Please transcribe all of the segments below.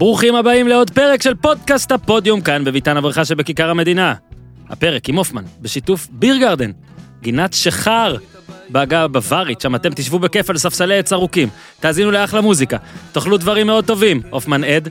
ברוכים הבאים לעוד פרק של פודקאסט הפודיום כאן בביתן הברכה שבכיכר המדינה. הפרק עם הופמן, בשיתוף ביר גרדן, גינת שחר, בעגה הבווארית, שם אתם תשבו בכיף על ספסלי עץ ארוכים, תאזינו לאחלה מוזיקה, תאכלו דברים מאוד טובים, הופמן עד,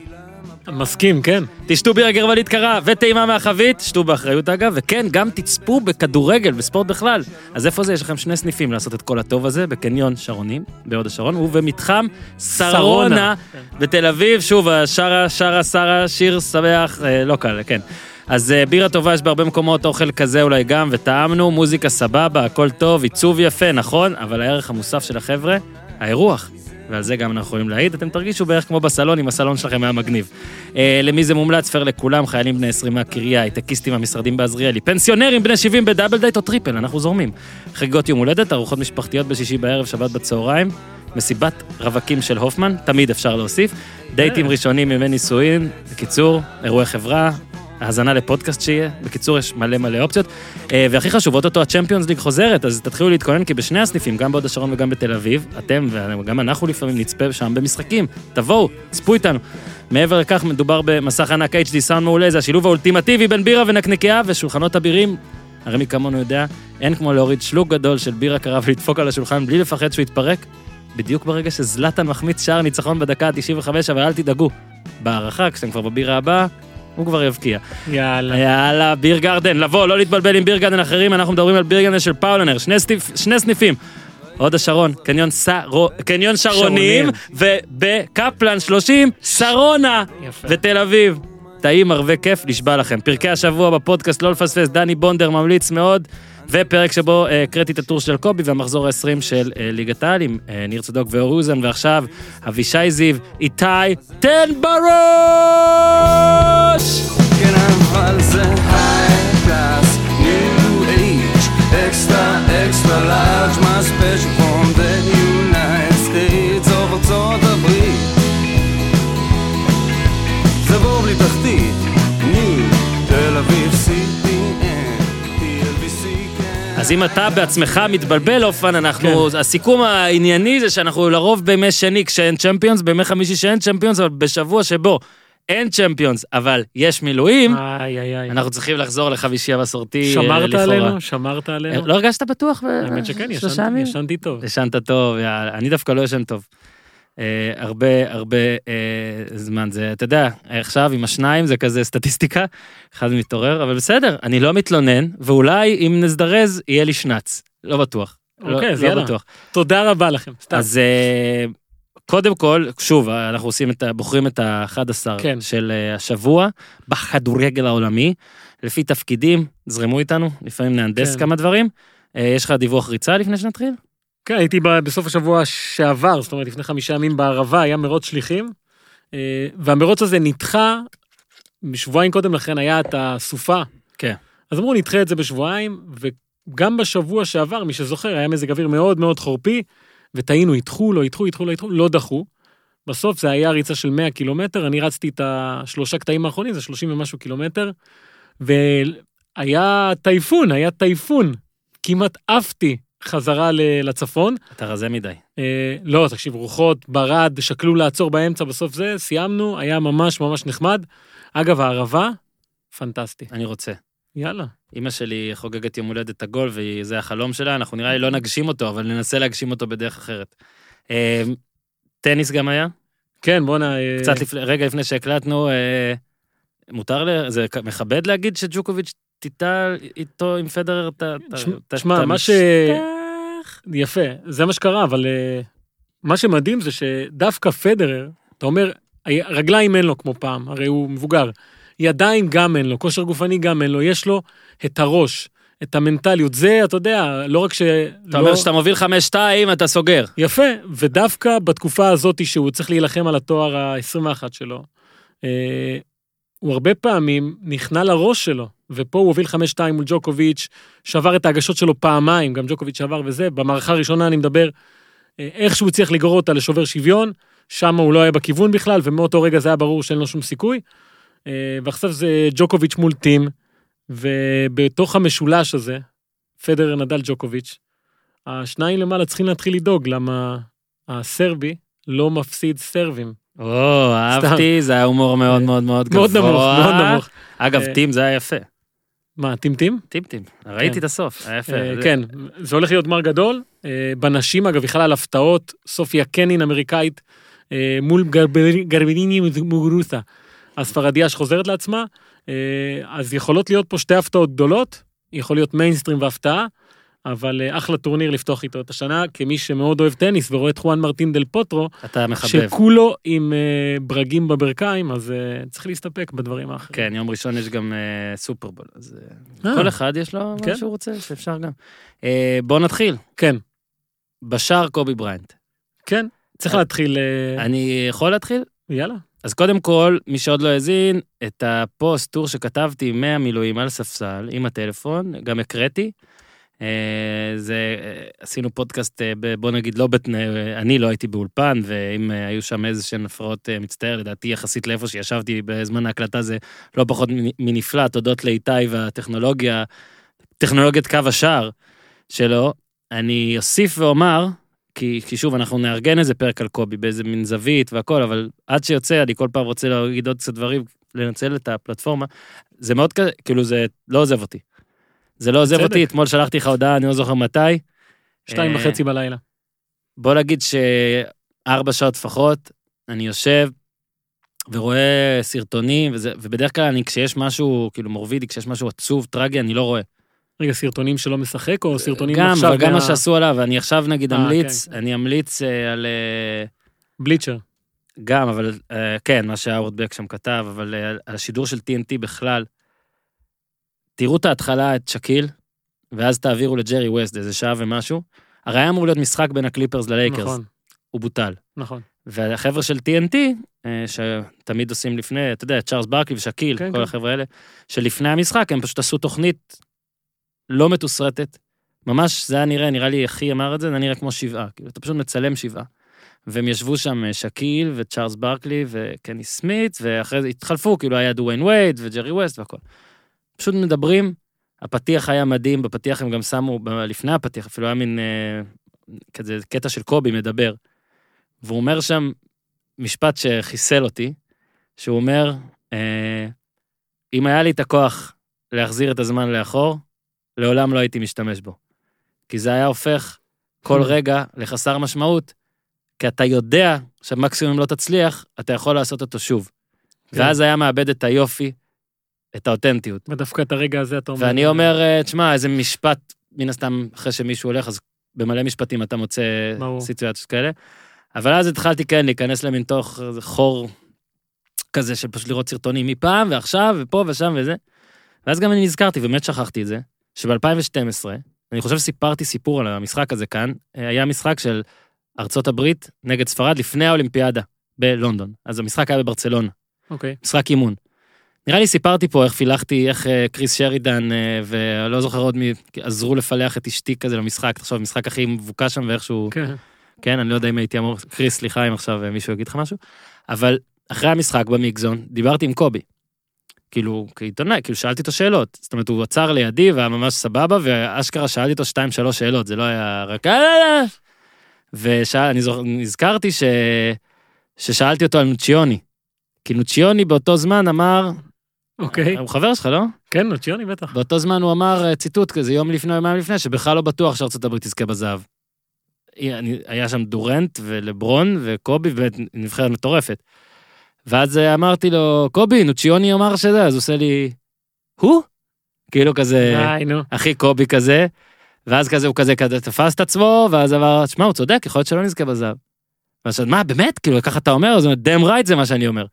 מסכים, כן. תשתו בירה גרבלית קרה וטעימה מהחבית, שתו באחריות אגב, וכן, גם תצפו בכדורגל, בספורט בכלל. אז איפה זה? יש לכם שני סניפים לעשות את כל הטוב הזה, בקניון שרונים, בהוד השרון, ובמתחם שרונה, שרונה. בתל אביב. שוב, שרה, שרה, שרה, שיר שמח, אה, לא קל, כן. אז אה, בירה טובה יש בהרבה מקומות, אוכל כזה אולי גם, וטעמנו, מוזיקה סבבה, הכל טוב, עיצוב יפה, נכון, אבל הערך המוסף של החבר'ה, האירוח. ועל זה גם אנחנו יכולים להעיד, אתם תרגישו בערך כמו בסלון, אם הסלון שלכם היה מגניב. אה, למי זה מומלץ? פר לכולם, חיילים בני 20 מהקריה, הייטקיסטים מהמשרדים בעזריאלי, פנסיונרים בני 70 ב double date או triple, אנחנו זורמים. חגיגות יום הולדת, ארוחות משפחתיות בשישי בערב, שבת בצהריים, מסיבת רווקים של הופמן, תמיד אפשר להוסיף, דייטים אה. ראשונים ימי נישואין, בקיצור, אירועי חברה, האזנה לפודקאסט שיהיה. בקיצור, יש מלא מלא אופציות. אה, והכי חשוב, אוטוטו הצ'מפיונס ליג חוזרת, אז תתחילו להתכונן, כי בשני הסניפים, גם בהוד השרון וגם בתל אביב, אתם וגם אנחנו לפעמים נצפה שם במשחקים. תבואו, צפו איתנו. מעבר לכך, מדובר במסך ענק HD סאונד מעולה, זה השילוב האולטימטיבי בין בירה ונקניקיה ושולחנות אבירים. הרי מי כמונו יודע, אין כמו להוריד שלוק גדול של בירה קרה ולדפוק על השולחן בלי לפחד שהוא יתפרק, בדיוק ברגע שזלטן מחמיץ שער ניצחון בדקה ה-95, אבל אל תדאגו. בהערכה, כשאתם כבר בבירה הבאה, הוא כבר יבקיע. יאללה. יאללה, beer garden, לבוא, לא להתבלבל עם beer garden אחרים, אנחנו מדברים על beer garden של פאולנר, שני, סניפ, שני סניפים. הוד השרון, קניון, סרו, קניון שרונים, ובקפלן 30, שרונה, יפה. ותל אביב. טעים, ערבי כיף, נשבע לכם. פרקי השבוע בפודקאסט, לא לפספס, דני בונדר ממליץ מאוד, ופרק שבו אה, הקראתי את הטור של קובי והמחזור ה-20 של אה, ליגת העל עם אה, ניר צדוק ואור אוזן, ועכשיו אבישי זיו, איתי, תן בראש! כן, אבל זה new age, extra, extra large, my special אז אם אתה בעצמך מתבלבל, אופן, אנחנו, כן. הסיכום הענייני זה שאנחנו לרוב בימי שני כשאין צ'מפיונס, בימי חמישי שאין צ'מפיונס, אבל בשבוע שבו אין צ'מפיונס, אבל יש מילואים, איי, איי, איי. אנחנו צריכים לחזור לחמישי המסורתי אה, שמרת לכאורה. עלינו? שמרת עלינו? לא הרגשת בטוח? האמת שכן? ישנתי טוב. ישנת טוב, יאללה. אני דווקא לא ישן טוב. אה, הרבה הרבה אה, זמן זה, אתה יודע, עכשיו עם השניים זה כזה סטטיסטיקה, אחד מתעורר, אבל בסדר, אני לא מתלונן, ואולי אם נזדרז יהיה לי שנץ, לא בטוח. לא- אוקיי, לא יאללה. בטוח. תודה רבה לכם. סתם. אז אה, קודם כל, שוב, אנחנו עושים את, בוחרים את ה-11 כן. של אה, השבוע בכדורגל העולמי, לפי תפקידים, זרמו איתנו, לפעמים נהנדס כן. כמה דברים. אה, יש לך דיווח ריצה לפני שנתחיל? כן, הייתי בסוף השבוע שעבר, זאת אומרת, לפני חמישה ימים בערבה, היה מרוץ שליחים, אה, והמרוץ הזה נדחה, שבועיים קודם לכן היה את הסופה. כן. אז אמרו, נדחה את זה בשבועיים, וגם בשבוע שעבר, מי שזוכר, היה מזג אוויר מאוד מאוד חורפי, וטעינו, ידחו, לא ידחו, ידחו, לא ידחו, לא דחו. בסוף זה היה ריצה של 100 קילומטר, אני רצתי את השלושה קטעים האחרונים, זה 30 ומשהו קילומטר, והיה טייפון, היה טייפון. כמעט עפתי חזרה לצפון. אתה רזה מדי. אה, לא, תקשיב, רוחות, ברד, שקלו לעצור באמצע, בסוף זה, סיימנו, היה ממש ממש נחמד. אגב, הערבה, פנטסטי. אני רוצה. יאללה. אימא שלי חוגגת יום הולדת עגול, וזה החלום שלה, אנחנו נראה לי לא נגשים אותו, אבל ננסה להגשים אותו בדרך אחרת. אה, טניס גם היה? כן, בואנה... אה, קצת לפני, רגע לפני שהקלטנו, אה, מותר, ל- זה מכבד להגיד שג'וקוביץ' טיטה איתו עם פדרר את ה... את ה- שמע, את ה- שמע, את מה ש-? יפה, זה מה שקרה, אבל אה, מה שמדהים זה שדווקא פדרר, אתה אומר, רגליים אין לו כמו פעם, הרי הוא מבוגר. ידיים גם אין לו, כושר גופני גם אין לו, יש לו את הראש, את המנטליות. זה, אתה יודע, לא רק ש... אתה אומר שאתה מוביל 5-2, אתה סוגר. יפה, ודווקא בתקופה הזאת שהוא צריך להילחם על התואר ה-21 שלו, אה, הוא הרבה פעמים נכנע לראש שלו, ופה הוא הוביל 5-2 מול ג'וקוביץ', שבר את ההגשות שלו פעמיים, גם ג'וקוביץ' שבר וזה, במערכה הראשונה אני מדבר, אה, איך שהוא הצליח לגרור אותה לשובר שוויון, שם הוא לא היה בכיוון בכלל, ומאותו רגע זה היה ברור שאין לו שום סיכוי. אה, ועכשיו זה ג'וקוביץ' מול טים, ובתוך המשולש הזה, פדרר נדל ג'וקוביץ', השניים למעלה צריכים להתחיל לדאוג, למה הסרבי לא מפסיד סרבים. או, אהבתי, זה היה הומור מאוד מאוד מאוד גבוה. מאוד נמוך, מאוד נמוך. אגב, אה, טים זה היה יפה. מה, טים-טים? טים טים. ראיתי כן. את הסוף, היה יפה. אה, כן, זה הולך להיות גמר גדול. אה, בנשים, אגב, בכלל על הפתעות, סופיה קנין אמריקאית, מול גרב- גרביניה מוגורוסה, הספרדיה שחוזרת לעצמה, אז יכולות להיות פה שתי הפתעות גדולות, יכול להיות מיינסטרים והפתעה, אבל אה, אחלה טורניר לפתוח איתו את השנה, כמי שמאוד אוהב טניס ורואה את חואן מרטין דל פוטרו, אתה מחבב. שכולו עם אה, ברגים בברכיים, אז אה, צריך להסתפק בדברים האחרים. כן, יום ראשון יש גם אה, סופרבול, אז אה, אה, כל אחד יש לו כן. מה שהוא רוצה, שאפשר גם. אה, בוא נתחיל. כן, בשער קובי בריינט. כן, צריך להתחיל, אה, אני יכול להתחיל? יאללה. אז קודם כל, מי שעוד לא האזין, את הפוסט טור שכתבתי מהמילואים על ספסל עם הטלפון, גם הקראתי. אה, זה, אה, עשינו פודקאסט, אה, בוא נגיד, לא בתנאי, אני לא הייתי באולפן, ואם היו שם איזה שהן הפרעות, מצטער, לדעתי יחסית לאיפה שישבתי בזמן ההקלטה זה לא פחות מנפלא, תודות לאיתי והטכנולוגיה, טכנולוגיית קו השער שלו. אני אוסיף ואומר, כי, כי שוב, אנחנו נארגן איזה פרק על קובי באיזה מין זווית והכל, אבל עד שיוצא, אני כל פעם רוצה להגיד עוד קצת דברים, לנצל את הפלטפורמה. זה מאוד כזה, כאילו זה לא עוזב אותי. זה לא עוזב. אותי, אתמול שלחתי לך הודעה, אני לא זוכר מתי. שתיים אה, וחצי בלילה. בוא נגיד שארבע שעות לפחות, אני יושב ורואה סרטונים, וזה, ובדרך כלל אני, כשיש משהו, כאילו מורבידי, כשיש משהו עצוב, טרגי, אני לא רואה. רגע, סרטונים שלא משחק, או סרטונים גם, עכשיו אבל גם מה- מה שעשו עליו, אני עכשיו נגיד אה, אמליץ, כן, כן. אני אמליץ אה, על... אה, בליצ'ר. גם, אבל אה, כן, מה שהאוורד בק שם כתב, אבל אה, על השידור של TNT בכלל, תראו את ההתחלה, את שקיל, ואז תעבירו לג'רי ווסט איזה שעה ומשהו. הרי היה אמור להיות משחק בין הקליפרס ללייקרס, נכון, הוא בוטל. נכון. והחבר'ה של TNT, אה, שתמיד עושים לפני, אתה יודע, צ'ארלס ברקלי ושקיל, כן, כל כן. החבר'ה האלה, שלפני המשחק הם פשוט עשו תוכנית לא מתוסרטת. ממש, זה היה נראה, נראה לי, אחי אמר את זה, זה נראה כמו שבעה. כאילו, אתה פשוט מצלם שבעה. והם ישבו שם אה, שקיל וצ'ארלס ברקלי וקני סמית, ואחרי זה התחלפו, כאילו היה דוויין וייד וג'רי ווסט והכל. פשוט מדברים, הפתיח היה מדהים, בפתיח הם גם שמו, לפני הפתיח אפילו היה מין אה, כזה קטע של קובי מדבר, והוא אומר שם משפט שחיסל אותי, שהוא אומר, אה, אם היה לי את הכוח להחזיר את הזמן לאחור, לעולם לא הייתי משתמש בו. כי זה היה הופך כל Hmm. רגע לחסר משמעות, כי אתה יודע שמקסימום לא תצליח, אתה יכול לעשות אותו שוב. כן. ואז היה מאבד את היופי, את האותנטיות. ודווקא את הרגע הזה אתה אומר... ואני אומר, אה, תשמע, איזה משפט, מן הסתם, אחרי שמישהו הולך, אז במלא משפטים אתה מוצא. סיטואציות כאלה. אבל אז התחלתי כן להיכנס מתוך איזה חור כזה של פשוט לראות סרטונים מפעם ועכשיו ופה ושם וזה. ואז גם אני נזכרתי, ובאמת שכחתי את זה, שב-2012, אני חושב שסיפרתי סיפור על המשחק הזה כאן, אה, היה משחק של ארצות הברית נגד ספרד לפני האולימפיאדה בלונדון. אז המשחק היה בברצלונה. אוקיי. משחק אימון. נראה לי סיפרתי פה איך פילחתי, איך אה, קריס שרידן אה, ולא זוכר עוד מי, עזרו לפלח את אשתי כזה למשחק, תחשוב, המשחק הכי מבוקש שם ואיכשהו, כן. כן, אני לא יודע אם הייתי אמור, קריס, סליחה אם עכשיו אה, מישהו יגיד לך משהו, אבל אחרי המשחק במיקזון, דיברתי עם קובי. כאילו, כעיתונאי, כאילו שאלתי אותו שאלות. זאת אומרת, הוא עצר לידי והיה ממש סבבה, ואשכרה שאלתי אותו שתיים, שלוש שאלות, זה לא היה רק... "אה, אה, אה." ושאל, נזכרתי ש... ששאלתי אותו על נוצ'יוני. כי נוצ'יוני באותו זמן אמר, אוקיי. הוא חבר שלך, לא? כן, נוציוני בטח. באותו זמן הוא אמר אה, ציטוט כזה, יום לפני, יומיים לפני, שבכלל לא בטוח שארצות הברית תזכה בזהב. היה שם דורנט ולברון וקובי, באמת נבחרת מטורפת. ואז אה, אמרתי לו, קובי, נוצ'יוני אמר שזה, אז הוא עושה לי, הוא? כאילו כזה. אחי קובי כזה, ואז כזה הוא כזה כזה תפס את עצמו, ואז אמר, שמע, הוא צודק, יכול להיות שלא נזכה בזהב. ואז מה, באמת? כאילו, ככה אתה אומר? אז הוא אומר, דאם רייט זה מה שאני אומר.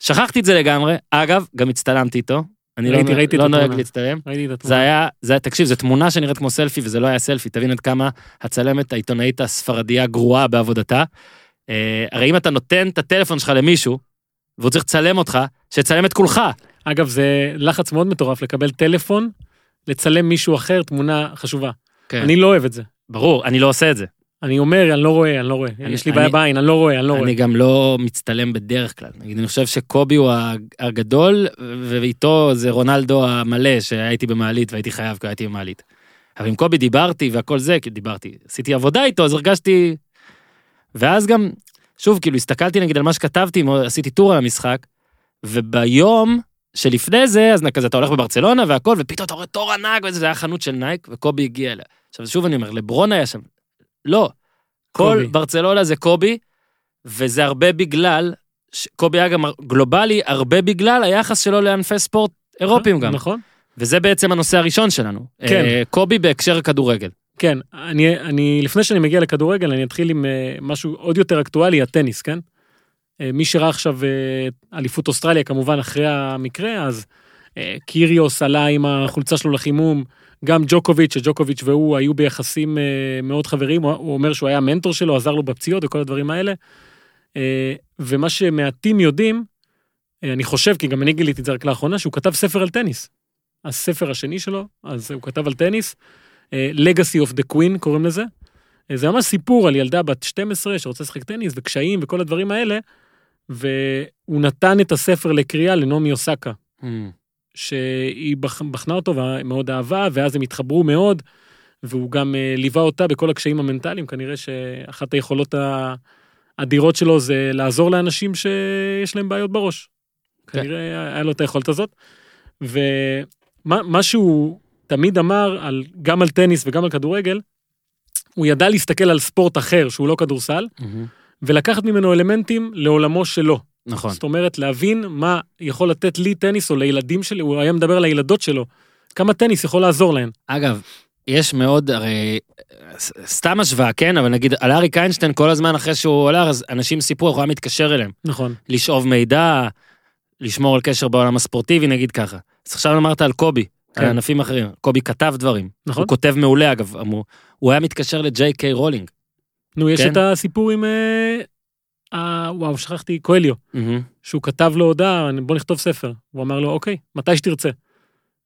שכחתי את זה לגמרי, אגב, גם הצטלמתי איתו. אני לא, ראיתי- ראיתי את לא נוהג. להצטלם. ראיתי את התמונה. זה היה, זה היה, תקשיב, זו תמונה שנראית כמו סלפי, וזה לא היה סלפי, תבין עד כמה הצלמת העיתונאית הספרדיה גרועה בעבודתה. אה, הרי אם אתה נותן את הטלפון שלך למישהו, והוא צריך לצלם אותך, שיצלם את כולך. אגב, זה לחץ מאוד מטורף לקבל טלפון, לצלם מישהו אחר, תמונה חשובה. כן. אני לא אוהב את זה. ברור, אני לא עושה את זה. אני אומר, אני לא רואה, אני לא רואה. אני- יש לי בעיה בעין, אני לא רואה, אני לא רואה. אני גם לא מצטלם בדרך כלל. נגיד, אני חושב שקובי הוא הגדול, ואיתו זה רונלדו המלא, שהייתי במעלית והייתי חייב כי הייתי במעלית. אבל עם קובי דיברתי והכל זה, כי דיברתי, עשיתי עבודה איתו, אז הרגשתי... ואז גם, שוב, כאילו, הסתכלתי נגיד על מה שכתבתי, עשיתי טור על המשחק, וביום שלפני זה, אז כזה אתה הולך בברצלונה והכל, ופתאום אתה רואה תור ענק, וזה זה היה חנות של נייק, וקובי הגיע אליה. עכשיו, שוב אני אומר, לברון היה שם. לא. כל קובי. ברצלונה זה קובי, וזה הרבה בגלל, ש- קובי היה גם גלובלי, הרבה בגלל היחס שלו לענפי ספורט אירופיים גם. נכון. וזה בעצם הנושא הראשון שלנו. כן. אה, קובי בהקשר כדורגל. כן, אני, אני, לפני שאני מגיע לכדורגל, אני אתחיל עם אה, משהו עוד יותר אקטואלי, הטניס, כן? אה, מי שראה עכשיו אליפות אוסטרליה, כמובן אחרי המקרה, אז קיריוס עלה עם החולצה שלו לחימום, גם ג'וקוביץ', שג'וקוביץ' והוא היו ביחסים אה, מאוד חברים, הוא, אומר שהוא היה מנטור שלו, עזר לו בפציעות וכל הדברים האלה. אה, ומה שמעטים יודעים, אה, אני חושב, כי גם אני גיליתי את זה רק לאחרונה, שהוא כתב ספר על טניס. הספר השני שלו, אז הוא כתב על טניס. אה, Legacy of the Queen קוראים לזה. אה, זה ממש סיפור על ילדה בת 12 שרוצה לשחק טניס וקשיים וכל הדברים האלה, והוא נתן את הספר לקריאה לנעמי אוסקה, שהיא בח- בחנה אותו ומאוד אהבה, ואז הם התחברו מאוד, והוא גם אה, ליווה אותה בכל הקשיים המנטליים, כנראה שאחת היכולות האדירות שלו זה לעזור לאנשים שיש להם בעיות בראש. כן. כנראה היה לו את היכולת הזאת. ומה מה שהוא תמיד אמר, על, גם על טניס וגם על כדורגל, הוא ידע להסתכל על ספורט אחר שהוא לא כדורסל, ולקחת ממנו אלמנטים לעולמו שלו. נכון. זאת אומרת, להבין מה יכול לתת לי טניס או לילדים שלי, הוא היה מדבר על הילדות שלו, כמה טניס יכול לעזור להן. אגב, יש מאוד, הרי, סתם השוואה, כן? אבל נגיד, על אריק איינשטיין, כל הזמן אחרי שהוא הולך, אז אנשים סיפרו, הוא היה מתקשר אליהם. נכון. לשאוב מידע, לשמור על קשר בעולם הספורטיבי, נגיד ככה. אז עכשיו אמרת על קובי, על כן. ענפים אחרים. קובי כתב דברים. נכון. הוא כותב מעולה, אגב, אמרו. הוא היה מתקשר לג'יי קיי רולינג. נו, יש כן. את הסיפור עם... אה, וואו, שכחתי, קואליו, שהוא כתב לו הודעה, בוא נכתוב ספר. הוא אמר לו, אוקיי, מתי שתרצה.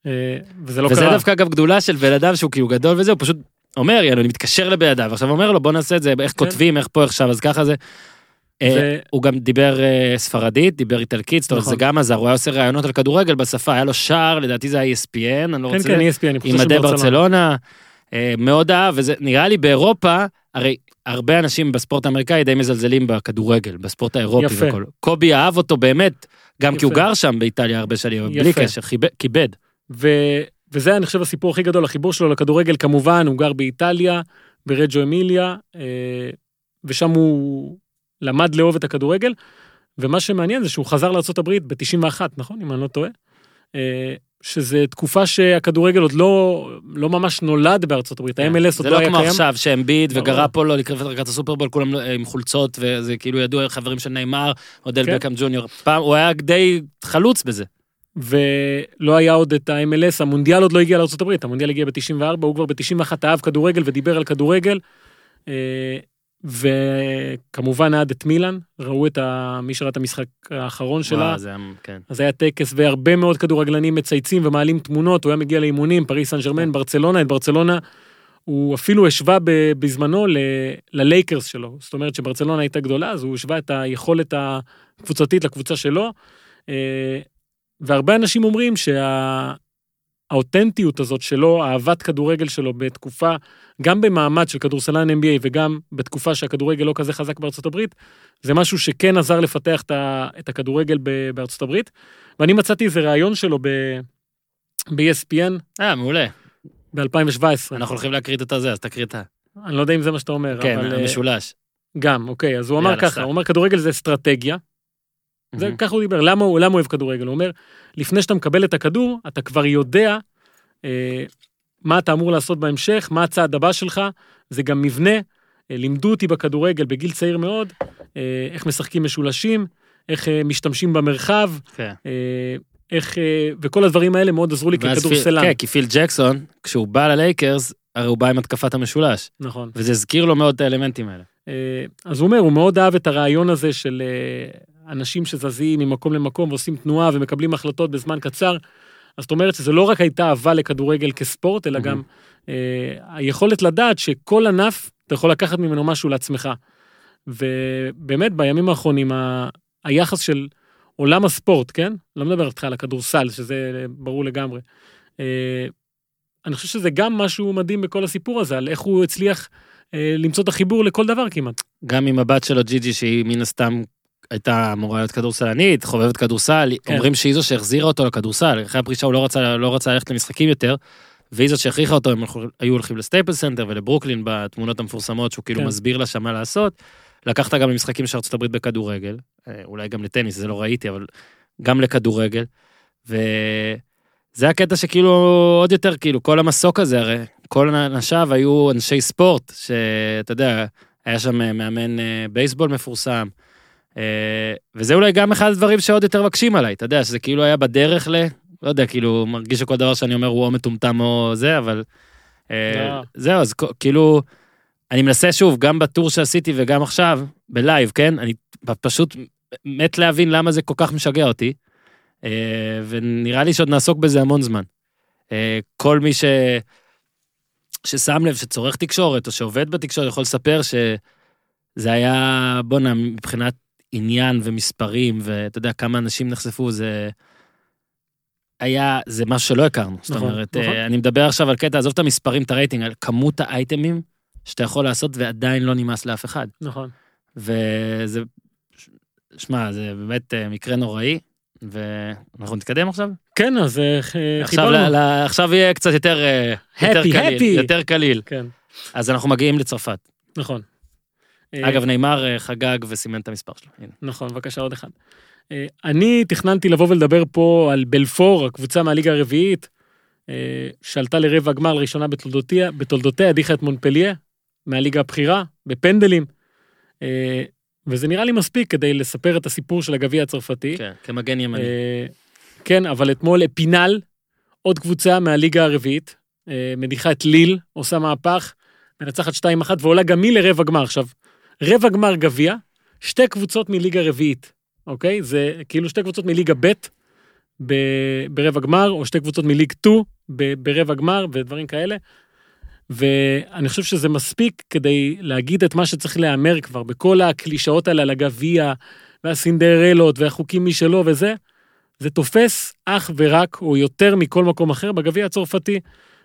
אה, וזה לא וזה קרה. דווקא אגב גדולה של בן אדם שהוא כאילו גדול וזה, הוא פשוט אומר, יאללה, אני מתקשר לבן אדם, ועכשיו אומר לו, בוא נעשה את זה, איך כותבים, איך פה, עכשיו, אז ככה זה. אה, ו- הוא גם דיבר אה, ספרדית, דיבר איטלקית, זאת אומרת, נכון. זה גם עזר, הוא היה עושה ראיונות על כדורגל בשפה, היה לו שער, לדעתי זה היה ESPN, אני לא כן, רוצה... כן, ESPN, אני עם חושב מדי שברצלונה. ברצלונה, אה, מאוד אהב, וזה נראה לי באירופה, הרי הרבה אנשים בספורט האמריקאי די מזלזלים בכדורגל, בספורט האירופי יפה. והכל. קובי אהב אותו באמת, גם כי הוא יפה. גר שם באיטליה הרבה שנים, בלי יפה. קשר, חיב- כיבד. ו... וזה, אני חושב, הסיפור הכי גדול, החיבור שלו לכדורגל, כמובן, הוא גר באיטליה, ברג'ו אמיליה, אה, ושם הוא למד לאהוב את הכדורגל, ומה שמעניין זה שהוא חזר לארה"ב ב-91, נכון? אם אני לא טועה? אה, שזה תקופה שהכדורגל עוד לא, לא ממש נולד בארצות הברית, ה-MLS עוד זה לא לא היה כמו קיים. עכשיו, שאמביד ברור. וגרפולו לקראת לקראת הסופרבול, כולם עם חולצות, וזה כאילו ידוע חברים של נאמר, אודל כן. בקאם ג'וניור. פעם, הוא היה די חלוץ בזה. ולא היה עוד את ה-MLS, המונדיאל עוד לא הגיע לארה"ב, המונדיאל הגיע ב-94, הוא כבר ב-91 אהב כדורגל ודיבר על כדורגל. וכמובן אהד את מילאן, ראו את ה... מי שראה את המשחק האחרון שלה, וואו, זה היה, כן. אז היה טקס והרבה מאוד כדורגלנים מצייצים ומעלים תמונות, הוא היה מגיע לאימונים, פריס סן ג'רמן, ברצלונה, את ברצלונה, הוא אפילו השווה בזמנו ל- ללייקרס שלו, זאת אומרת שברצלונה הייתה גדולה, אז הוא השווה את היכולת הקבוצתית לקבוצה שלו, אה, והרבה אנשים אומרים שהאותנטיות הזאת שלו, אהבת כדורגל שלו בתקופה, גם במעמד של כדורסלן NBA וגם בתקופה שהכדורגל לא כזה חזק בארצות הברית, זה משהו שכן עזר לפתח את הכדורגל בארצות הברית. ואני מצאתי איזה ראיון שלו ב- ב-ESPN אה, מעולה. ב-2017. אנחנו הולכים להקריא את הזה, אז תקריא את ה... אני לא יודע אם זה מה שאתה אומר, כן, אבל... אה, המשולש. גם, אוקיי, אז הוא אמר ככה. הוא אומר כדורגל זה אסטרטגיה, זה. ככה הוא דיבר, למה הוא, למה הוא אוהב כדורגל? הוא אומר, לפני שאתה מקבל את הכדור, אתה כבר יודע אה, מה אתה אמור לעשות בהמשך, מה הצעד הבא שלך, זה גם מבנה, אה, לימדו אותי בכדורגל בגיל צעיר מאוד, אה, איך משחקים משולשים, איך אה, משתמשים במרחב, כן. אה, איך, אה, וכל הדברים האלה מאוד עזרו לי ככדורסלן. כן, כי פיל ג'קסון, כשהוא בא ללייקרס, הרי הוא בא עם התקפת המשולש, נכון. וזה הזכיר לו מאוד את האלמנטים האלה. אה, אז הוא אומר, הוא מאוד אהב את הרעיון הזה של אה, אנשים שזזים ממקום למקום ועושים תנועה ומקבלים החלטות בזמן קצר. אז זאת אומרת שזה לא רק הייתה אהבה לכדורגל כספורט, אלא גם אה, היכולת לדעת שכל ענף, אתה יכול לקחת ממנו משהו לעצמך. ובאמת, בימים האחרונים, ה- היחס של עולם הספורט, כן? לא מדבר איתך על הכדורסל, שזה ברור לגמרי. אה, אני חושב שזה גם משהו מדהים בכל הסיפור הזה, על איך הוא הצליח אה, למצוא את החיבור לכל דבר כמעט. גם עם הבת שלו, ג'יג'י, שהיא מן הסתם הייתה אמורה להיות כדורסלנית, חובבת כדורסל, כן. אומרים שהיא זו שהחזירה אותו לכדורסל, אחרי הפרישה הוא לא רצה, לא רצה ללכת למשחקים יותר, והיא זאת שהכריחה אותו, הם היו הולכים לסטייפלס סנטר ולברוקלין בתמונות המפורסמות, שהוא כאילו כן. מסביר לה שם מה לעשות. לקחת גם למשחקים של הברית בכדורגל, אה, אולי גם לטניס, זה לא ראיתי, אבל גם לכדורגל. וזה הקטע שכאילו עוד יותר, כאילו, כל המסוק הזה, הרי כל אנשיו היו אנשי ספורט, שאתה יודע, היה שם אה, מאמן אה, בייסבול מפורסם. אה, וזה אולי גם אחד הדברים שעוד יותר מקשים עליי, אתה יודע, שזה כאילו היה בדרך ל... לא יודע, כאילו, מרגיש שכל דבר שאני אומר הוא או מטומטם או זה, אבל... אה, לא. זהו, אז כאילו, אני מנסה שוב, גם בטור שעשיתי וגם עכשיו, בלייב, כן? אני פשוט מת להבין למה זה כל כך משגע אותי, אה, ונראה לי שעוד נעסוק בזה המון זמן. כל מי ש... ששם לב, שצורך תקשורת, או שעובד בתקשורת, יכול לספר שזה היה, בואנה, מבחינת עניין ומספרים, ואתה יודע כמה אנשים נחשפו, זה... היה, זה משהו שלא הכרנו. זאת נכון, אומרת, נכון. אה, אני מדבר עכשיו על קטע, עזוב את המספרים, את הרייטינג, על כמות האייטמים שאתה יכול לעשות ועדיין לא נמאס לאף אחד. נכון. וזה, שמע, זה באמת אה, מקרה נוראי, ואנחנו נתקדם עכשיו? כן, אז אה, עכשיו, חיברנו. עכשיו יהיה קצת יותר, יותר Happy, קליל, happy. יותר קליל. כן, אז אנחנו מגיעים לצרפת. נכון. אה, אגב, נאמר אה, חגג וסימן את המספר שלו. הנה. נכון, בבקשה, עוד אחד. אה, אני תכננתי לבוא ולדבר פה על בלפור, הקבוצה מהליגה הרביעית, שעלתה לרבע הגמר לראשונה בתולדותיה, בתולדותיה, הדיחה את מונפליה, מהליגה הבכירה, בפנדלים. וזה נראה לי מספיק כדי לספר את הסיפור של הגביע הצרפתי. כן, כמגן ימני. כן, אבל אתמול פינל, עוד קבוצה מהליגה הרביעית, מדיחה את ליל, עושה מהפך, מנצחת 2-1 ועולה גם היא לרבע גמר. עכשיו, רבע גמר גביע, שתי קבוצות מליגה רביעית, אוקיי? זה כאילו שתי קבוצות מליגה ב' ברבע גמר, או שתי קבוצות מליג 2 ב- ברבע גמר ודברים כאלה. ואני חושב שזה מספיק כדי להגיד את מה שצריך להיאמר כבר בכל הקלישאות האלה על הגביע והסינדרלות והחוקים משלו וזה. זה תופס אך ורק, או יותר מכל מקום אחר, בגביע הצרפתי.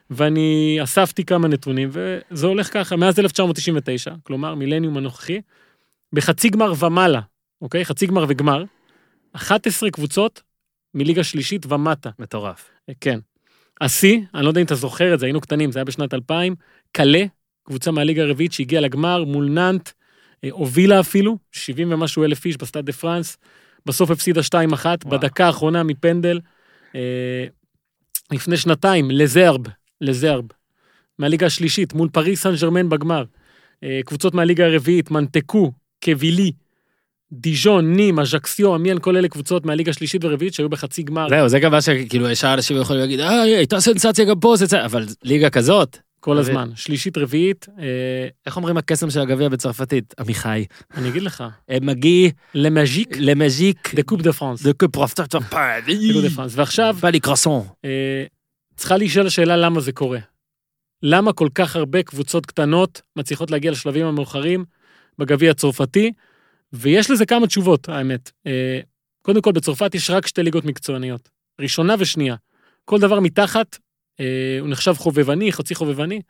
ואני אספתי כמה נתונים, וזה הולך ככה, מאז 1999, כלומר מילניום הנוכחי, בחצי גמר ומעלה, אוקיי? חצי גמר וגמר, 11 קבוצות מליגה שלישית ומטה. מטורף. כן. השיא, אני לא יודע אם אתה זוכר את זה, היינו קטנים, זה היה בשנת 2000, קלה, קבוצה מהליגה הרביעית שהגיעה לגמר מול נאנט, אה, הובילה אפילו, 70 ומשהו אלף איש בסטאד דה פרנס, בסוף הפסידה 2-1, וואו. בדקה האחרונה מפנדל. אה, לפני שנתיים, לזרב, לזרב, מהליגה השלישית, מול פריס סן ג'רמן בגמר. אה, קבוצות מהליגה הרביעית, מנטקו, קבילי, דיז'ון, נים, אז'קסיו, אמיאן, כל אלה קבוצות מהליגה השלישית ורביעית שהיו בחצי גמר. זהו, זה גם מה שכאילו ישר אנשים יכולים להגיד, אה, הייתה סנסציה גם פה, סנסציה, אבל ליגה כזאת, כל הזמן. שלישית, רביעית, אה, איך אומרים הקסם של הגביע בצרפתית? עמיחי. אני אגיד לך, magie, la magique, la magique de Coupe de France. De Coupe de France. ועכשיו, croissants. אה, צריכה להישאל השאלה למה זה קורה. למה כל כך הרבה קבוצות קטנות מצליחות להגיע לשלבים המאוחרים בגביע הצרפתי, ויש לזה כמה תשובות, האמת. אה, קודם כל, בצרפת יש רק שתי ליגות מקצועניות, ראשונה ושנייה. כל דבר מתחת, אה, הוא נחשב חובבני, חצי חובבני,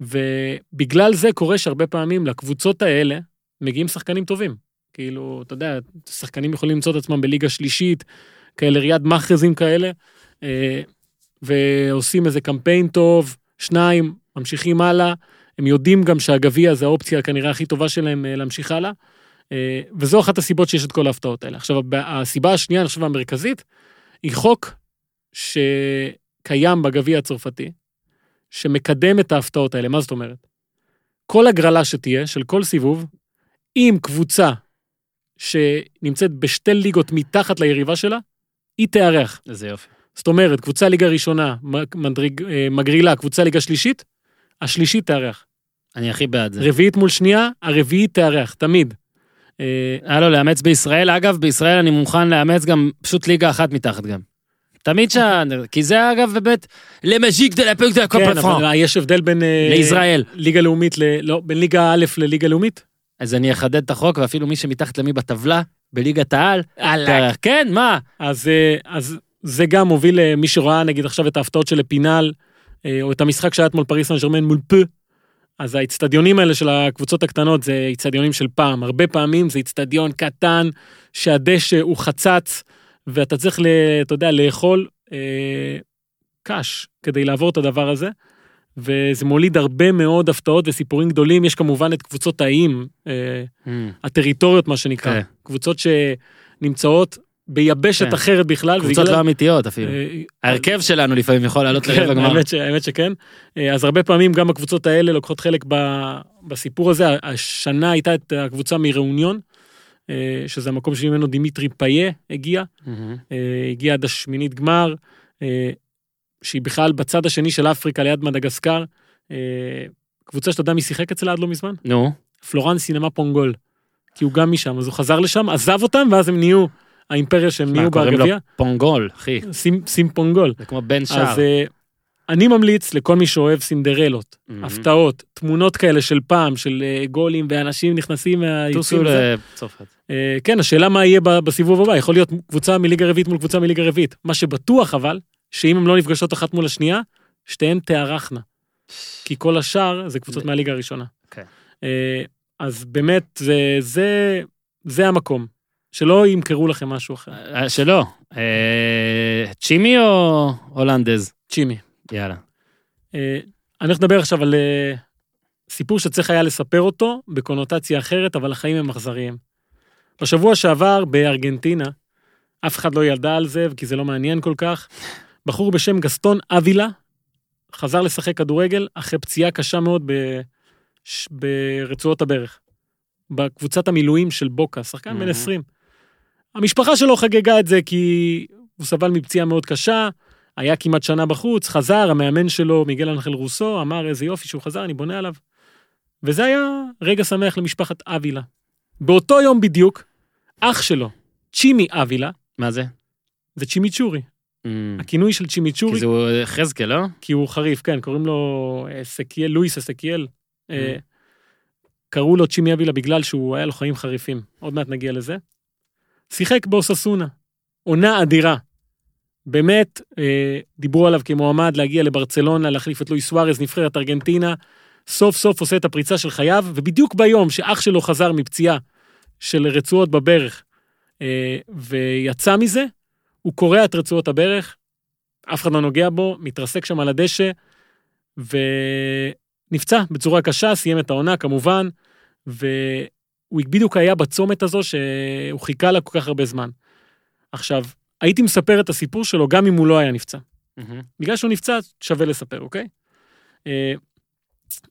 ובגלל זה קורה שהרבה פעמים לקבוצות האלה מגיעים שחקנים טובים. כאילו, אתה יודע, שחקנים יכולים למצוא את עצמם בליגה שלישית, כאלה ריאד מאחזים כאלה, אה, ועושים איזה קמפיין טוב, שניים, ממשיכים הלאה, הם יודעים גם שהגביע זה האופציה כנראה הכי טובה שלהם אה, להמשיך הלאה, אה, וזו אחת הסיבות שיש את כל ההפתעות האלה. עכשיו, הסיבה השנייה, אני חושב, המרכזית, היא חוק שקיים בגביע הצרפתי, שמקדם את ההפתעות האלה. מה זאת אומרת? כל הגרלה שתהיה, של כל סיבוב, אם קבוצה שנמצאת בשתי ליגות מתחת ליריבה שלה, היא תארח. איזה יופי. זאת אומרת, קבוצה ליגה ראשונה מדריג, אה, מגרילה, קבוצה ליגה שלישית, השלישית תארח. אני הכי בעד זה. רביעית מול שנייה, הרביעית תארח, תמיד. אה, היה לו לאמץ בישראל, אגב, בישראל אני מוכן לאמץ גם פשוט ליגה אחת מתחת גם. תמיד ש... כי זה אגב באמת למז'יק דה לפק דה כן, קופה פרנס. אבל יש הבדל בין... אה, לישראל. ליגה לאומית, ל... לא, בין ליגה א' לליגה לאומית? אז אני אחדד את החוק, ואפילו מי שמתחת למי בטבלה, בליגת העל, תארח. כן, מה? אה, אז זה גם מוביל למי שראה נגיד עכשיו את ההפתעות של פינל, אה, או את המשחק שהיה אתמול פריס סן ג'רמן מול פו, אז האיצטדיונים האלה של הקבוצות הקטנות זה איצטדיונים של פעם. הרבה פעמים זה איצטדיון קטן, שהדשא הוא חצץ, ואתה צריך, ל, אתה יודע, לאכול אה, קש כדי לעבור את הדבר הזה. וזה מוליד הרבה מאוד הפתעות וסיפורים גדולים. יש כמובן את קבוצות האיים, אה, Mm. הטריטוריות, מה שנקרא. כן. קבוצות שנמצאות ביבשת כן. אחרת בכלל. קבוצות ובגלל- לא אמיתיות אפילו. אה, ההרכב שלנו לפעמים יכול לעלות כן, לרבע גמר. האמת, ש, האמת שכן. אה, אז הרבה פעמים גם הקבוצות האלה לוקחות חלק ב, בסיפור הזה. השנה הייתה את הקבוצה מראוניון, אה, שזה המקום שממנו דימיטרי פאיה הגיע. אה, הגיע עד השמינית גמר, שהיא בכלל בצד השני של אפריקה ליד מדגסקר. קבוצה שאתה יודע מי שיחק אצלה עד לא מזמן? נו, פלורן סינמה פונגול. כי הוא גם משם, אז הוא חזר לשם, עזב אותם, ואז הם נהיו האימפריה שהם נהיו קוראים לו בגביע. פונגול, אחי. סימ, סימ פונגול. זה כמו בן שער. אז אה, אני ממליץ לכל מי שאוהב סינדרלות, מהמם. הפתעות, תמונות כאלה של פעם, של אה, גולים ואנשים נכנסים טוסו מהיוצאים. וזה. לצרפת. אה, כן, השאלה מה יהיה בסיבוב הבא, יכול להיות קבוצה מליגה רביעית מול קבוצה מליגה רביעית. מה שבטוח אבל, שאם הן לא נפגשות אחת מול השנייה, שתיהן תארחנה. כי כל השאר זה קבוצות מהליגה הראשונה. כן. אה, אז באמת, זה, זה, זה המקום. שלא ימכרו לכם משהו אחר. אה, שלא. אה, צ'ימי או הולנדז? צ'ימי. יאללה. אה, אני הולך לדבר עכשיו על סיפור שצריך היה לספר אותו בקונוטציה אחרת, אבל החיים הם אכזריים. בשבוע שעבר בארגנטינה, אף אחד לא ידע על זה, כי זה לא מעניין כל כך, בחור בשם גסטון אבילה חזר לשחק כדורגל אחרי פציעה קשה מאוד ב... ש- ברצועות הברך. בקבוצת המילואים של בוקה, שחקן בן מהמם. 20. המשפחה שלו חגגה את זה כי הוא סבל מפציעה מאוד קשה, היה כמעט שנה בחוץ, חזר, המאמן שלו, מיגל אנחל רוסו, אמר איזה יופי שהוא חזר, אני בונה עליו. וזה היה רגע שמח למשפחת אבילה. באותו יום בדיוק, אח שלו, צ'ימי אבילה, מה זה? זה צ'ימיצ'ורי. אמ, הכינוי של כי צ'ימיצ'ורי, זה חזקאל, לא? כי הוא חריף, כן, קוראים לו אה, סקיאל, לואיס אסקיאל. אה, Mm. קראו לו צ'ימי אבילה בגלל שהוא היה לו חיים חריפים. עוד מעט נגיע לזה. שיחק באוססונה. עונה אדירה. באמת, אה, דיברו עליו כמועמד להגיע לברצלונה, להחליף את לואיס סוארז, נבחרת ארגנטינה. סוף סוף עושה את הפריצה של חייו, ובדיוק ביום שאח שלו חזר מפציעה של רצועות בברך אה, ויצא מזה, הוא קורע את רצועות הברך, אף אחד לא נוגע בו, מתרסק שם על הדשא, ונפצע בצורה קשה, סיים את העונה כמובן, והוא בדיוק היה בצומת הזו שהוא חיכה לה כל כך הרבה זמן. עכשיו, הייתי מספר את הסיפור שלו גם אם הוא לא היה נפצע. מהמם. בגלל שהוא נפצע, שווה לספר, אוקיי? אה,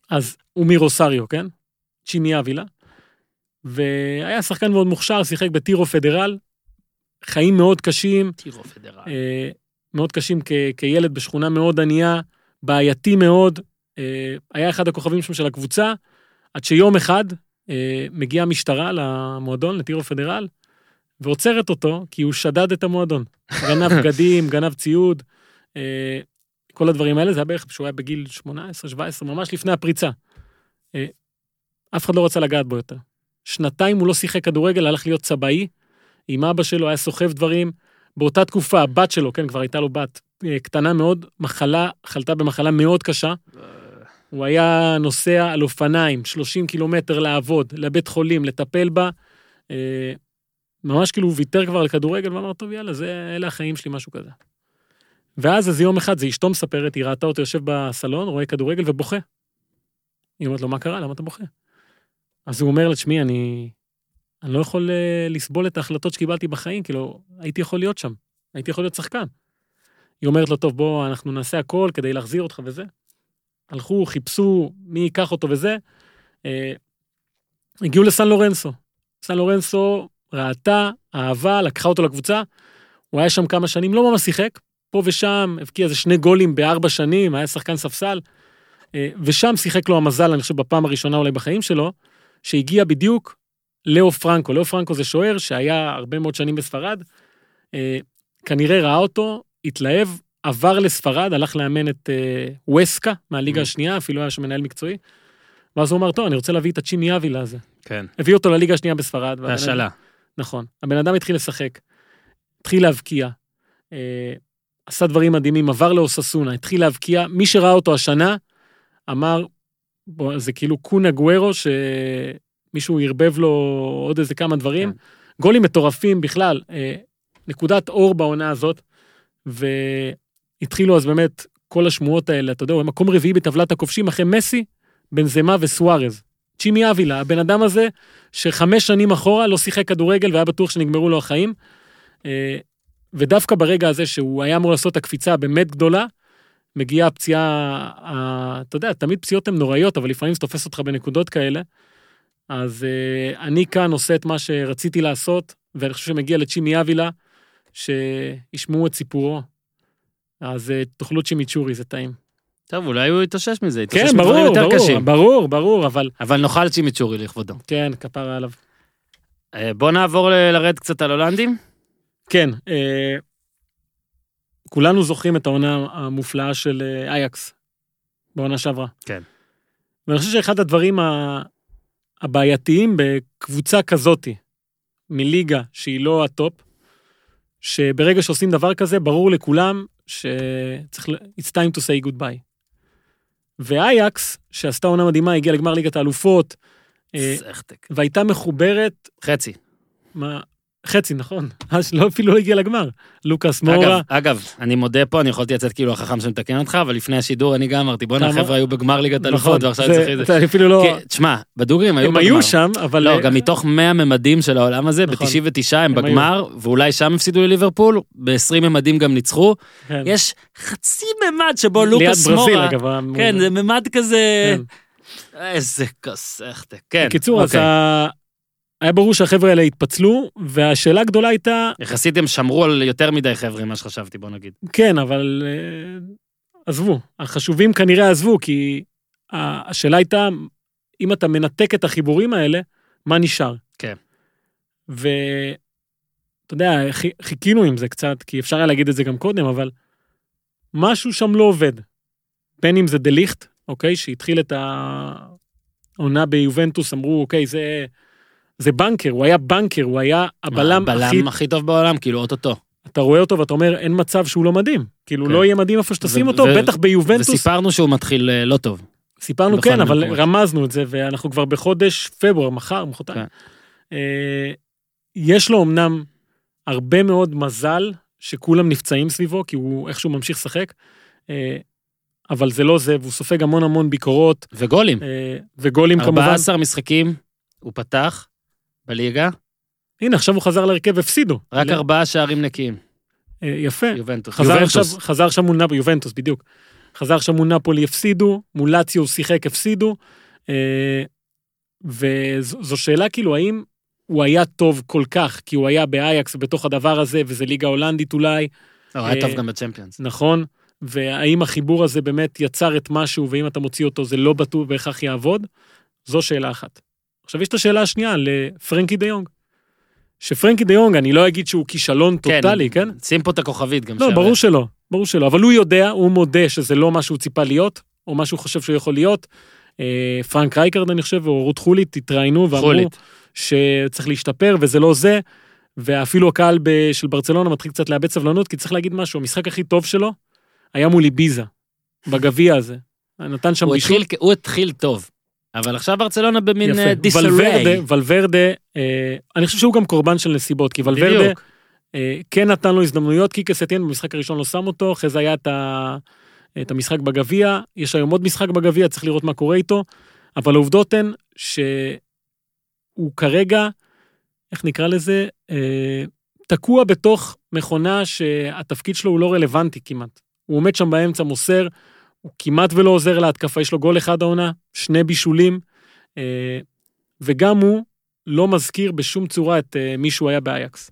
אז הוא מרוסריו, כן? צ'ימי אבילה. והיה שחקן מאוד מוכשר, שיחק בטירו פדרל. חיים מאוד קשים, טירו פדרל. אה, מאוד קשים כ- כילד בשכונה מאוד ענייה, בעייתי מאוד. אה, היה אחד הכוכבים שם של הקבוצה, עד שיום אחד מגיעה משטרה למועדון, לטירו פדרל, ועוצרת אותו, כי הוא שדד את המועדון. גנב בגדים, גנב ציוד, אה, כל הדברים האלה, זה היה בערך כשהוא היה בגיל 18-17, ממש לפני הפריצה. אה, אף אחד לא רצה לגעת בו יותר. שנתיים הוא לא שיחק כדורגל, הלך להיות צבעי, עם אבא שלו, היה סוחב דברים. באותה תקופה, הבת שלו, כן, כבר הייתה לו בת אה, קטנה מאוד, מחלה, חלתה במחלה מאוד קשה. הוא היה נוסע על אופניים, 30 קילומטר לעבוד, לבית חולים, לטפל בה. אה, ממש כאילו הוא ויתר כבר על כדורגל ואמר, טוב, יאללה, זה, אלה החיים שלי, משהו כזה. ואז איזה יום אחד, זה אשתו מספרת, היא ראתה אותו יושב בסלון, רואה כדורגל ובוכה. היא אומרת לו, מה קרה? למה אתה בוכה? אז הוא אומר לה, תשמעי, אני, אני לא יכול אה, לסבול את ההחלטות שקיבלתי בחיים, כאילו, הייתי יכול להיות שם, הייתי יכול להיות שחקן. היא אומרת לו, טוב, בוא, אנחנו נעשה הכל כדי להחזיר אותך וזה. הלכו, חיפשו מי ייקח אותו וזה. אה, הגיעו לסן לורנסו. סן לורנסו ראתה, אהבה, לקחה אותו לקבוצה. הוא היה שם כמה שנים, לא ממש שיחק, פה ושם, הבקיע איזה שני גולים בארבע שנים, היה שחקן ספסל. אה, ושם שיחק לו המזל, אני חושב, בפעם הראשונה אולי בחיים שלו, שהגיע בדיוק לאו פרנקו. לאו פרנקו זה שוער שהיה הרבה מאוד שנים בספרד. אה, כנראה ראה אותו, התלהב, עבר לספרד, הלך לאמן את אה, ווסקה מהליגה Mm. השנייה, אפילו היה שם מנהל מקצועי. ואז הוא אמר, טוב, אני רוצה להביא את הצ'ימי אבילה הזה. כן, הביא אותו לליגה השנייה בספרד. והבן בהשאלה. נכון. הבן אדם התחיל לשחק, התחיל להבקיע, אה, עשה דברים מדהימים, עבר לאוססונה, התחיל להבקיע. מי שראה אותו השנה, אמר, בוא, זה כאילו קונה גוורו, שמישהו ערבב לו עוד איזה כמה דברים. כן. גולים מטורפים בכלל, אה, נקודת אור בעונה הזאת, והתחילו אז באמת כל השמועות האלה, אתה יודע, הוא מקום רביעי בטבלת הכובשים אחרי מסי, בנזמה וסוארז. צ'ימי אבילה, הבן אדם הזה, שחמש שנים אחורה לא שיחק כדורגל והיה בטוח שנגמרו לו החיים. אה, ודווקא ברגע הזה שהוא היה אמור לעשות את הקפיצה הבאמת גדולה, מגיעה הפציעה, אתה יודע, תמיד פציעות הן נוראיות, אבל לפעמים זה תופס אותך בנקודות כאלה. אז אה, אני כאן עושה את מה שרציתי לעשות, ואני חושב שמגיע לצ'ימי אבילה, שישמעו את סיפורו. אז אה, תאכלו צ'ימיצ'ורי, זה טעים. טוב, אולי הוא יתאושש מזה, יתאושש כן, מדברים ברור, יותר ברור, קשים. ברור, ברור, אבל אבל נאכל צ'ימיצ'ורי לכבודו. כן, כפרה עליו. אה, בוא נעבור ל- לדבר קצת על הולנדים. כן, אה, כולנו זוכרים את העונה המופלאה של אה, אייאקס, בעונה שעברה. כן. ואני חושב שאחד הדברים ה- הבעייתיים בקבוצה כזאתי, מליגה שהיא לא הטופ, שברגע שעושים דבר כזה, ברור לכולם שצריך, it's time to say goodbye. ואייקס, שעשתה עונה מדהימה, הגיעה לגמר ליגת האלופות, אה. והייתה מחוברת חצי. מה, חצי, נכון. אז לא אפילו לא הגיע לגמר. לוקאס מורה, אגב, אגב, אני מודה פה, אני יכולתי לצאת כאילו החכם שמתקן אותך, אבל לפני השידור אני גם אמרתי, בואנה? החבר'ה היו בגמר ליגת נכון, אלופות, ועכשיו צריך את זה. אתה אפילו לא... תשמע, בדוגרים היו הם בגמר. היו שם, אבל... לא, גם מתוך 100 ממדים של העולם הזה, נכון. ב-99 הם הם. בגמר, ואולי שם הפסידו לליברפול, ב-20 ממדים גם ניצחו. כן. יש חצי ממד שבו ליד לוקאס ברזיל, מורה, אגב. ה- כן, זה ממד כזה, כן. איזה כסכת, כן. בקיצור, אז אוקיי. היה ברור שהחבר'ה האלה התפצלו, והשאלה הגדולה הייתה, יחסית הם שמרו על יותר מדי חבר'ה ממה שחשבתי, בוא נגיד. כן, אבל אה, עזבו. החשובים כנראה עזבו, כי השאלה הייתה, אם אתה מנתק את החיבורים האלה, מה נשאר? כן. ואתה יודע, חי- חיכינו עם זה קצת, כי אפשר היה להגיד את זה גם קודם, אבל משהו שם לא עובד. בין אם זה דליכט, אוקיי, שהתחיל את העונה ביובנטוס, אמרו, אוקיי, זה, זה בנקר, הוא היה בנקר, הוא היה הבלם הכי... הבלם הכי טוב בעולם, כאילו, אוטוטו. אתה רואה אותו ואתה אומר, אין מצב שהוא לא מדהים. כאילו, כן. לא יהיה מדהים איפה שתשים אותו, בטח ביובנטוס. וסיפרנו שהוא מתחיל אה, לא טוב. סיפרנו כן, אבל המקומות. רמזנו את זה, ואנחנו כבר בחודש פברואר, מחר, מחרתיים. כן. אה, יש לו אמנם הרבה מאוד מזל שכולם נפצעים סביבו, כי הוא איכשהו ממשיך לשחק, אה, אבל זה לא זה, והוא סופג המון המון ביקורות, וגולים. אה, וגולים כמובן. 14 משחקים, הוא פתח בליגה, הנה, עכשיו הוא חזר להרכב, הפסידו. רק ל- ארבעה שערים נקיים. אה, יפה. יובנטוס. חזר יובנטוס. עכשיו, חזר עכשיו מול נפולי, יובנטוס, בדיוק. חזר עכשיו מול נפולי, הפסידו, מול לאציו הוא שיחק, הפסידו. אה, וזו שאלה כאילו, האם הוא היה טוב כל כך, כי הוא היה באייקס בתוך הדבר הזה, וזה ליגה הולנדית אולי, לא, היה טוב אה, גם בצ'מפיונס. נכון? והאם החיבור הזה באמת יצר את משהו, ואם אתה מוציא אותו זה לא בטוח בהכרח יעבוד? זו שאלה אחת. עכשיו יש את השאלה השנייה לפרנקי דה יונג. שפרנקי דה יונג, אני לא אגיד שהוא כישלון טוטאלי, כן? שים פה את הכוכבית גם. לא, שה- ברור שלא, ברור שלא, אבל הוא יודע, הוא מודה שזה לא מה שהוא ציפה להיות, או מה שהוא חושב שהוא יכול להיות. אה, פרנק רייקרד, אני חושב, או רוד חוליט התראיינו ואמרו חוליט. שצריך להשתפר וזה לא זה, ואפילו הקהל ב- של ברצלונה מתחיל קצת לאבד סבלנות, כי צריך להגיד משהו, המשחק הכי טוב שלו היה מול איביזה, בגביע הזה. נתן שם הוא בישול. התחיל- הוא התחיל טוב. אבל עכשיו ברצלונה במין יפה. אה, ולוורדה, disarray. ולוורדה, אה, אני חושב שהוא גם קורבן של נסיבות, כי ולוורדה. אה, כן נתן לו הזדמנויות, קיקה סטיין במשחק הראשון לא שם אותו, אחרי זה היה את, ה, את המשחק בגביע, יש היום עוד משחק בגביע, צריך לראות מה קורה איתו, אבל העובדות הן שהוא כרגע, איך נקרא לזה, אה, תקוע בתוך מכונה שהתפקיד שלו הוא לא רלוונטי כמעט. הוא עומד שם באמצע, מוסר, הוא כמעט ולא עוזר להתקפה, יש לו גול אחד העונה, שני בישולים, אה, וגם הוא לא מזכיר בשום צורה את אה, מי שהוא היה באייקס.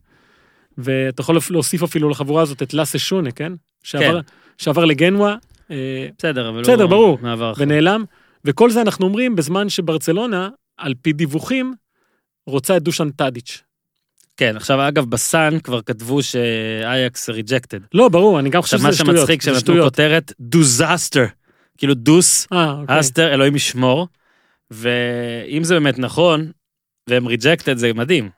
ואתה יכול להוסיף אפילו לחבורה הזאת את לאסה שונה, כן? שעבר, שעבר לגנואה, אה, בסדר, אבל בסדר, הוא ברור. מעבר אחר. ונעלם, וכל זה אנחנו אומרים בזמן שברצלונה, על פי דיווחים, רוצה את דושן טאדיץ'. כן, עכשיו אגב, בסאן כבר כתבו שאייאקס rejected. לא, ברור, אני גם חושב שזה מה שטויות. שמצחיק, זה שנתנו. כותרת Dusaster. כאילו דוס, אה, אוקיי. אסטר, אלוהים ישמור. ואם זה באמת נכון, והם rejected, זה מדהים.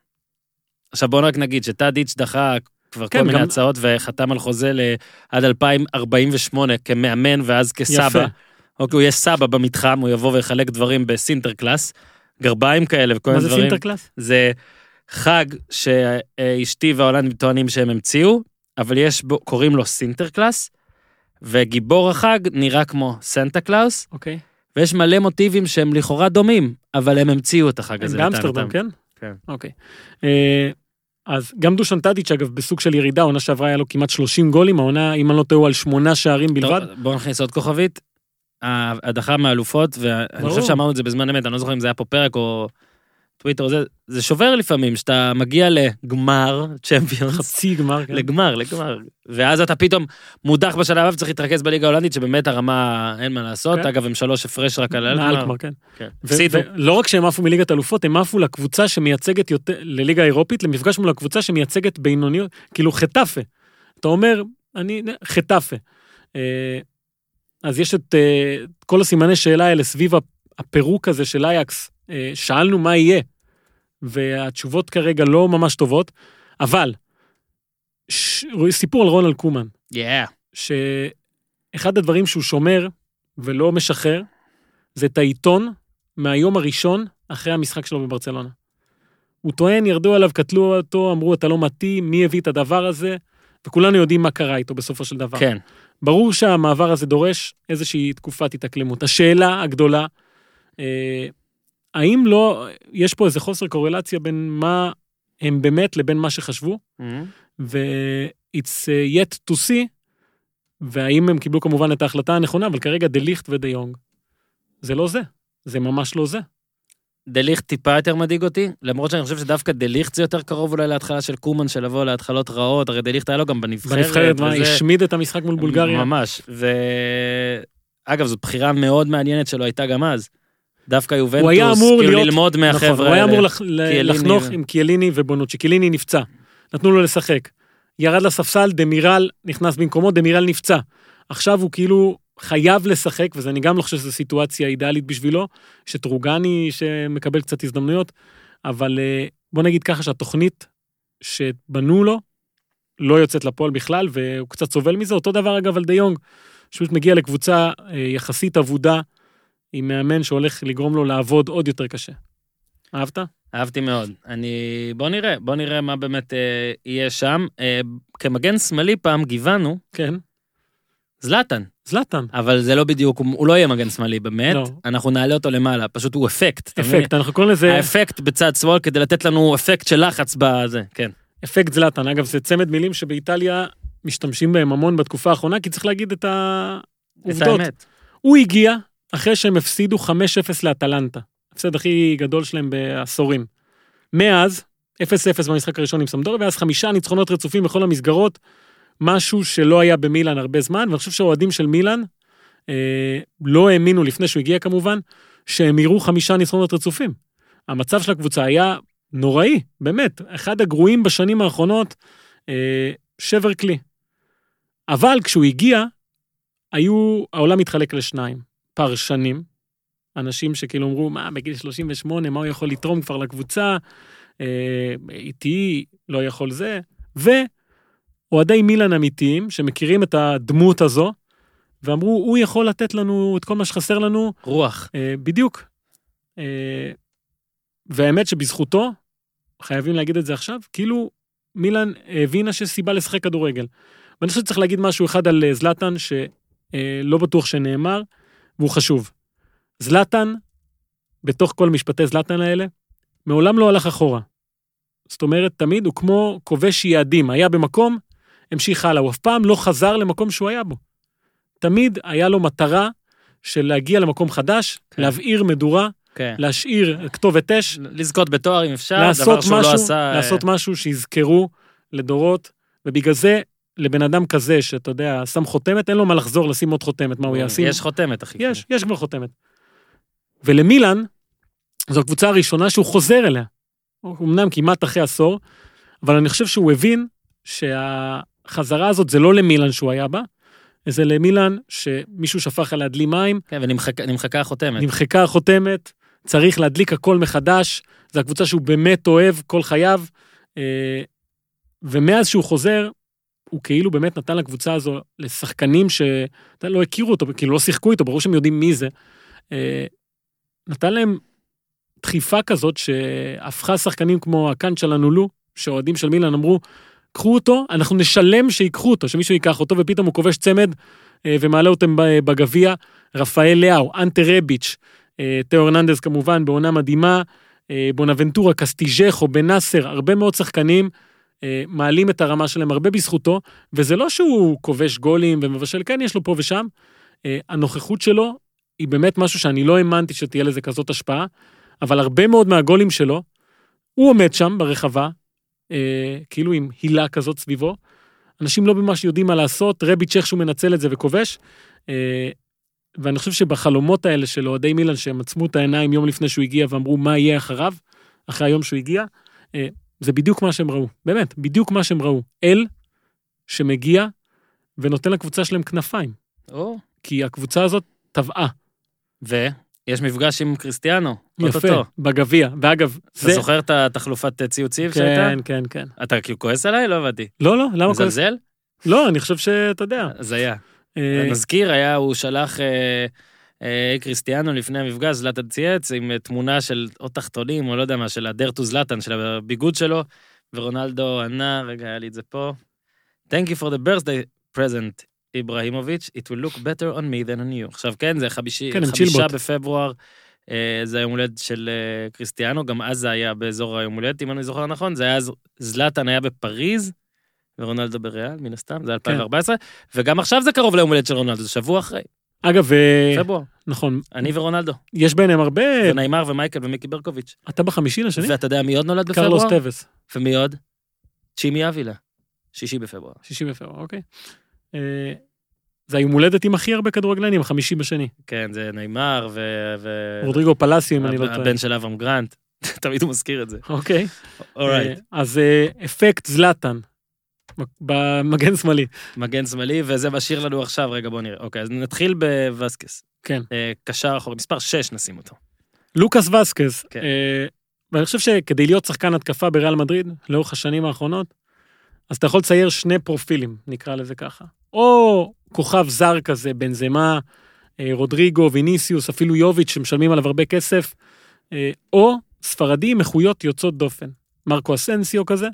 עכשיו בואו רק נגיד שטאדיץ' דחה כבר כן, כל מיני גם- הצעות וחתם על חוזה עד 2048 כמאמן ואז כסבא. יפה. אוקיי, הוא יהיה סבא במתחם, הוא יבוא ויחלק דברים בסינטר קלאס, גרביים כאלה וכל מה מיני זה דברים. סינטר קלאס? זה חג שאשתי וההולנדים טוענים שהם המציאו, אבל יש בו, קוראים לו סינטר קלאס, וגיבור החג נראה כמו סנטה קלאוס, אוקיי. ויש מלא מוטיבים שהם לכאורה דומים, אבל הם המציאו את החג הם הזה. באמסטרדם. כן? כן. אוקיי. אה, אז גם דושן טאדיץ', אגב, בסוג של ירידה, העונה שעברה היה לו כמעט 30 גולים, העונה, אם אני לא טועה, הוא על שמונה שערים בלבד. בואו נכניס עוד כוכבית. ההדחה מאלופות, ואני. חושב שאמרנו את זה בזמן אמת, אני לא זוכר אם זה היה פה פרק או טוויטר זה, זה שובר לפעמים, שאתה מגיע לגמר צ'מפיונס, חצי גמר, כן. לגמר, לגמר, ואז אתה פתאום מודח בשלב הבא וצריך להתרכז בליגה ההולנדית, שבאמת הרמה, אין מה לעשות, כן. אגב, הם שלוש הפרש רק על. גמר, כן. כן. הפסידו. ולא רק שהם עפו מליגת אלופות, הם עפו לקבוצה שמייצגת יותר, לליגה האירופית, למפגש מול הקבוצה שמייצגת בינוניות, כאילו חטאפה. אתה אומר, אני, חטאפה. אה, אז יש את אה, כל הסימני שאלה האלה סביב הפירוק הזה של אייקס. אה, שאלנו מה יהיה, והתשובות כרגע לא ממש טובות, אבל, ש... סיפור על רונלד קומן. Yeah. שאחד הדברים שהוא שומר ולא משחרר, זה את העיתון מהיום הראשון אחרי המשחק שלו בברצלונה. הוא טוען, ירדו עליו, קטלו אותו, אמרו, אתה לא מתאים, מי הביא את הדבר הזה, וכולנו יודעים מה קרה איתו בסופו של דבר. כן. ברור שהמעבר הזה דורש איזושהי תקופת התאקלמות. השאלה הגדולה, אה, האם לא, יש פה איזה חוסר קורלציה בין מה הם באמת לבין מה שחשבו? ו-it's uh, yet to see, והאם הם קיבלו כמובן את ההחלטה הנכונה, אבל כרגע דה ליכט ודה יונג. זה לא זה, זה ממש לא זה. דה ליכט טיפה יותר מדאיג אותי, למרות שאני חושב שדווקא דה ליכט זה יותר קרוב אולי להתחלה של קומן, של לבוא להתחלות רעות, הרי דה ליכט היה לו גם בנבחרת. בנבחרת, מה, וזה- השמיד את המשחק מול בולגריה. ממש, ו... אגב, זו בחירה מאוד מעניינת שלו הייתה גם אז. דווקא יובנטוס, כאילו להיות- ללמוד נכון, מהחבר'ה הוא היה האלה. אמור לח- לחנוך ו- עם קיאליני ובונוצ'י. קיאליני נפצע, נתנו לו לשחק. ירד לספסל, דמירל נכנס במקומו, דמירל נפצע. עכשיו הוא כאילו חייב לשחק, ואני גם לא חושב שזו סיטואציה אידיאלית בשבילו, שטרוגני שמקבל קצת הזדמנויות, אבל אה, בוא נגיד ככה שהתוכנית שבנו לו לא יוצאת לפועל בכלל, והוא קצת סובל מזה. אותו דבר אגב על דה יונג, שפשוט מגיע לקבוצה אה, יחסית אבודה, עם מאמן שהולך לגרום לו לעבוד עוד יותר קשה. אהבת? אהבתי מאוד. אני... בוא נראה, בוא נראה מה באמת אה, יהיה שם. אה, כמגן שמאלי פעם גיוונו, כן. זלאטן, זלאטן. אבל זה לא בדיוק, הוא לא יהיה מגן שמאלי באמת, לא. אנחנו נעלה אותו למעלה, פשוט הוא אפקט. אפקט, אנחנו קוראים לזה האפקט בצד שמאל כדי לתת לנו אפקט של לחץ בזה, כן. אפקט זלאטן. אגב, זה צמד מילים שבאיטליה משתמשים בהם המון בתקופה האחרונה, כי צריך להגיד את את העובדות. האמת. הוא הגיע אחרי שהם הפסידו 5-0 לאטלנטה. ההפסד הכי גדול שלהם בעשורים. מאז, 0-0 במשחק הראשון עם סמדוריה, ואז חמישה ניצחונות רצופים בכל המסגרות, משהו שלא היה במילאן הרבה זמן, ואני חושב שהאוהדים של מילאן אה, לא האמינו, לפני שהוא הגיע כמובן, שהם יראו חמישה ניצחונות רצופים. המצב של הקבוצה היה נוראי, באמת, אחד הגרועים בשנים האחרונות, אה, שבר כלי. אבל כשהוא הגיע, היו, העולם התחלק לשניים, פרשנים, אנשים שכאילו אמרו, מה, בגיל 38, מה הוא יכול לתרום כבר לקבוצה, אה, איתי, לא יכול זה, ואוהדי מילאן אמיתיים, שמכירים את הדמות הזו, ואמרו, הוא יכול לתת לנו את כל מה שחסר לנו, רוח. אה, בדיוק. אה, והאמת שבזכותו, חייבים להגיד את זה עכשיו, כאילו מילאן הבינה שיש סיבה לשחק כדורגל. ואני חושב שצריך להגיד משהו אחד על אה, זלאטן, שלא בטוח שנאמר, והוא חשוב. זלאטן, בתוך כל משפטי זלאטן האלה, מעולם לא הלך אחורה. זאת אומרת, תמיד הוא כמו כובש יעדים, היה במקום, המשיך הלאה, הוא אף פעם לא חזר למקום שהוא היה בו. תמיד היה לו מטרה של להגיע למקום חדש, כן. להבעיר מדורה, כן. להשאיר כתובת אש, לזכות בתואר אם אפשר, דבר שהוא משהו, לא עשה. אה, לעשות משהו שיזכרו לדורות, ובגלל זה, לבן אדם כזה, שאתה יודע, שם חותמת, אין לו מה לחזור לשים עוד חותמת, מה הוא ישים? יש חותמת, אחי. יש, יש כבר חותמת. ולמילן, זו הקבוצה הראשונה שהוא חוזר אליה. אמנם כמעט אחרי עשור, אבל אני חושב שהוא הבין שהחזרה הזאת זה לא למילן שהוא היה בה, זה למילן שמישהו שפך עליה דלי מים, כן, ונמחקה החותמת. נמחקה החותמת, צריך להדליק הכל מחדש, זו הקבוצה שהוא באמת אוהב כל חייו, אה, ומאז שהוא חוזר, הוא כאילו באמת נתן לקבוצה הזו, לשחקנים שלא הכירו אותו, כאילו לא שיחקו איתו, ברור שהם יודעים מי זה. אה, נתן להם דחיפה כזאת שהפכה שחקנים כמו הקאנט שלנו לו, שאוהדים של מילאן אמרו, קחו אותו, אנחנו נשלם שיקחו אותו, שמישהו ייקח אותו, ופתאום הוא כובש צמד אה, ומעלה אותם בגביע. רפאל לאו, אנטה רביץ', אה, תאו הרננדז כמובן, בעונה מדהימה, בונאבנטורה, קסטיג'כו, בן נאסר, הרבה מאוד שחקנים מעלים את הרמה שלהם הרבה בזכותו, וזה לא שהוא כובש גולים ומבשל, כן, יש לו פה ושם. אה, הנוכחות שלו היא באמת משהו שאני לא האמנתי שתהיה לזה כזאת השפעה, אבל הרבה מאוד מהגולים שלו, הוא עומד שם ברחבה, אה, כאילו עם הילה כזאת סביבו. אנשים לא ממש יודעים מה לעשות, רביץ' איכשהו מנצל את זה וכובש. אה, ואני חושב שבחלומות האלה של אוהדי מילאן, שהם עצמו את העיניים יום לפני שהוא הגיע ואמרו מה יהיה אחריו, אחרי היום שהוא הגיע, אה, זה בדיוק מה שהם ראו. באמת, בדיוק מה שהם ראו. אל שמגיע ונותן לקבוצה שלהם כנפיים. או, כי הקבוצה הזאת טבעה. ויש מפגש עם קריסטיאנו, יפה. בגביע. ואגב, אתה זוכר את התחלופת ציוצים שהייתה? כן, כן, כן. אתה כאילו כועס עליי? לא הבנתי. לא, לא, למה כל... מזלזל? לא, אני חושב שאתה יודע. הזיה. אה, נזכיר, היה, הוא שלח אה, אה, קריסטיאנו לפני המפגש, זלאטן צייץ, עם אה, תמונה של או תחתונים, או לא יודע מה, של הדרטו זלאטן, של הביגוד שלו, ורונלדו ענה, רגע, היה לי את זה פה. Thank you for the birthday present, איברהימוביץ', it will look better on me than on you. עכשיו, כן, זה חמישי, כן, חמישה. בפברואר, אה, זה היום הולדת של אה, קריסטיאנו, גם אז זה היה באזור היום הולדת, אם אני זוכר נכון, זה היה, אז- זלאטן היה בפריז, ורונלדו בריאל, מן הסתם, כן. זה 2014, וגם עכשיו זה קרוב ליום הולדת של רונלדו, זה שבוע אחרי, אגב, אה, פברואר, נכון, אני ורונלדו, יש ביניהם הרבה... וניימר ומייקל ומיקי ברקוביץ'. אתה בחמישי לשני? ואתה יודע מי עוד נולד בפברואר? קרלוס טווס, ומי עוד? צ'ימי אבילה, שישי בפברואר. שישי בפברואר, אוקיי. אה, זה היום הולדת עם הכי הרבה כדורגלנים, החמישי בשני. כן, זה ניימר ו... ו... רודריגו פלסי, אם אני לא טועה. הבן של אברהם גרנט, תמיד הוא מזכיר את זה. אוקיי. alright, אה, אז אפקט זלאטן, במגן שמאלי. מגן שמאלי, וזה משאיר לנו עכשיו, רגע בוא נראה. אוקיי, אז נתחיל בווסקס. כן. אה, קשר אחורי, מספר 6 נשים אותו. לוקאס וסקז, כן. אה, ואני חושב שכדי להיות שחקן התקפה בריאל מדריד, לאורך השנים האחרונות, אז אתה יכול לצייר שני פרופילים, נקרא לזה ככה. או כוכב זר כזה, בנזמה, אה, רודריגו, ויניסיוס, אפילו יוביץ', שמשלמים עליו הרבה כסף, אה, או ספרדי עם איכויות יוצאות דופן. מרקו אסנסיו כזה.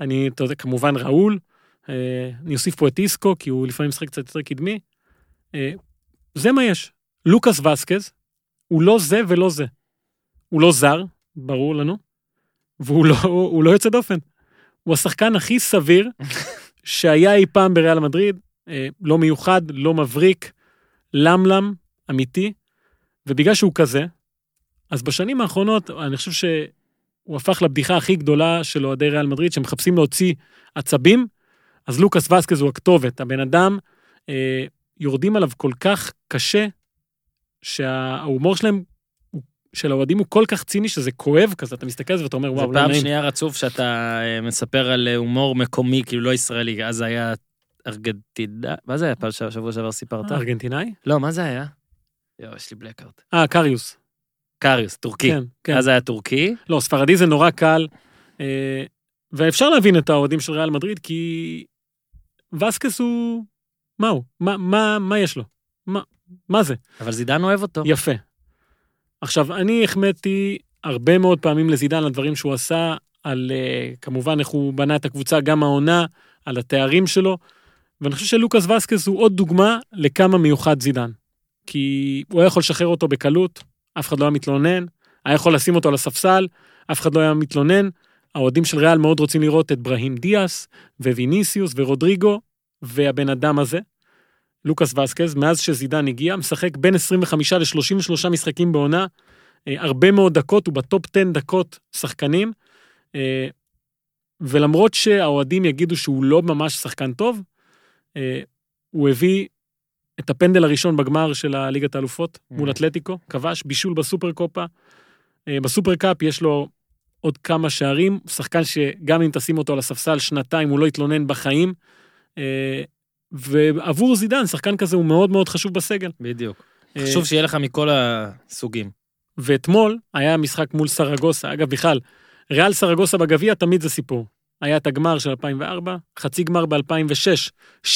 אני, אתה יודע, כמובן ראול, אה, אני אוסיף פה את איסקו, כי הוא לפעמים משחק קצת יותר קדמי. אה, זה מה יש. לוקאס וסקז, הוא לא זה ולא זה. הוא לא זר, ברור לנו, והוא לא, הוא לא יוצא דופן. הוא השחקן הכי סביר שהיה אי פעם בריאל מדריד, אה, לא מיוחד, לא מבריק, למלם, אמיתי, ובגלל שהוא כזה, אז בשנים האחרונות, אני חושב שהוא הפך לבדיחה הכי גדולה של אוהדי ריאל מדריד, שמחפשים להוציא עצבים, אז לוקאס וסקז הוא הכתובת. הבן אדם, אה, יורדים עליו כל כך קשה, שההומור שלהם, הוא- של האוהדים הוא כל כך ציני שזה כואב כזה, אתה מסתכל על זה ואתה אומר, זה וואו, לא פעם נעים. שנייה רצוף שאתה אה, מספר על אה, הומור מקומי, כאילו לא ישראלי, אז זה היה ארגנטינה, מה זה היה פעם שבוע שעבר סיפרת? ארגנטינאי? לא, מה זה היה? יואו, יש לי בלקארט. אה, קריוס. קריוס, טורקי. כן, כן. אז היה טורקי, לא, ספרדי זה נורא קל, אה, ואפשר להבין את האוהדים של ריאל מדריד, כי וסקס הוא... מה הוא? מה, מה, מה יש לו? מה, מה זה? אבל זידן אוהב אותו. יפה. עכשיו, אני החמאתי הרבה מאוד פעמים לזידן על הדברים שהוא עשה, על uh, כמובן איך הוא בנה את הקבוצה, גם העונה, על התארים שלו, ואני חושב שלוקאס וסקס הוא עוד דוגמה לכמה מיוחד זידן. כי הוא היה יכול לשחרר אותו בקלות, אף אחד לא היה מתלונן, היה יכול לשים אותו על הספסל, אף אחד לא היה מתלונן. האוהדים של ריאל מאוד רוצים לראות את ברהים דיאס, וויניסיוס, ורודריגו, והבן אדם הזה, לוקאס וסקז, מאז שזידן הגיע, משחק בין 25 ל-33 משחקים בעונה, אה, הרבה מאוד דקות, הוא בטופ 10 דקות שחקנים, אה, ולמרות שהאוהדים יגידו שהוא לא ממש שחקן טוב, אה, הוא הביא את הפנדל הראשון בגמר של הליגת האלופות מול Mhm. אתלטיקו, כבש בישול בסופר קופה. אה, בסופר קאפ יש לו עוד כמה שערים, שחקן שגם אם תשים אותו על הספסל שנתיים, הוא לא יתלונן בחיים. אה, ועבור זידן, שחקן כזה הוא מאוד מאוד חשוב בסגל. בדיוק. אה, חשוב שיהיה לך מכל הסוגים. ואתמול היה משחק מול סרגוסה, אגב בכלל, ריאל סרגוסה בגביע תמיד זה סיפור. היה את הגמר של 2004, חצי גמר ב-2006, 6-1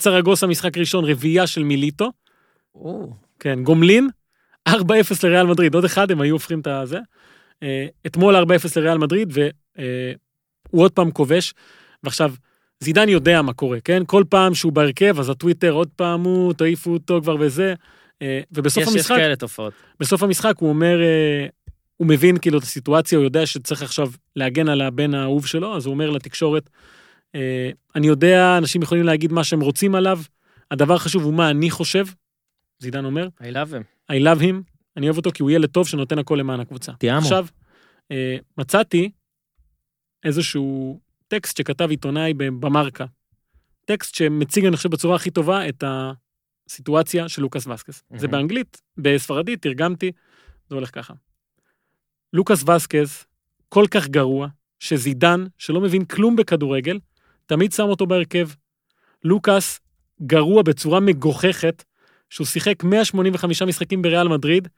סרגוסה משחק ראשון, רביעייה של מיליטו, או, כן, גומלין, 4-0 לריאל מדריד, עוד אחד, הם היו הופכים את הזה. אה, אתמול 4-0 לריאל מדריד, והוא עוד פעם כובש, ועכשיו, זידן יודע מה קורה, כן? כל פעם שהוא בהרכב, אז הטוויטר, עוד פעם הוא, תעיפו אותו כבר וזה. אה, ובסוף יש, יש המשחק, כאלה תופעות. בסוף המשחק הוא אומר, אה, הוא מבין כאילו את הסיטואציה, הוא יודע שצריך עכשיו להגן על הבן האהוב שלו, אז הוא אומר לתקשורת, אה, אני יודע, אנשים יכולים להגיד מה שהם רוצים עליו, הדבר החשוב הוא מה אני חושב, זידן אומר, I love him. I love him, אני אוהב אותו כי הוא ילד טוב שנותן הכל למען הקבוצה. תיאמו. עכשיו, אה, מצאתי איזשהו טקסט שכתב עיתונאי במרקה. טקסט שמציג, אני חושב, בצורה הכי טובה את הסיטואציה של לוקאס וסקס. זה מהמם. באנגלית, בספרדית, תרגמתי, זה הולך ככה. לוקאס וסקס כל כך גרוע, שזידן, שלא מבין כלום בכדורגל, תמיד שם אותו בהרכב. לוקאס גרוע בצורה מגוחכת, שהוא שיחק 185 משחקים בריאל מדריד,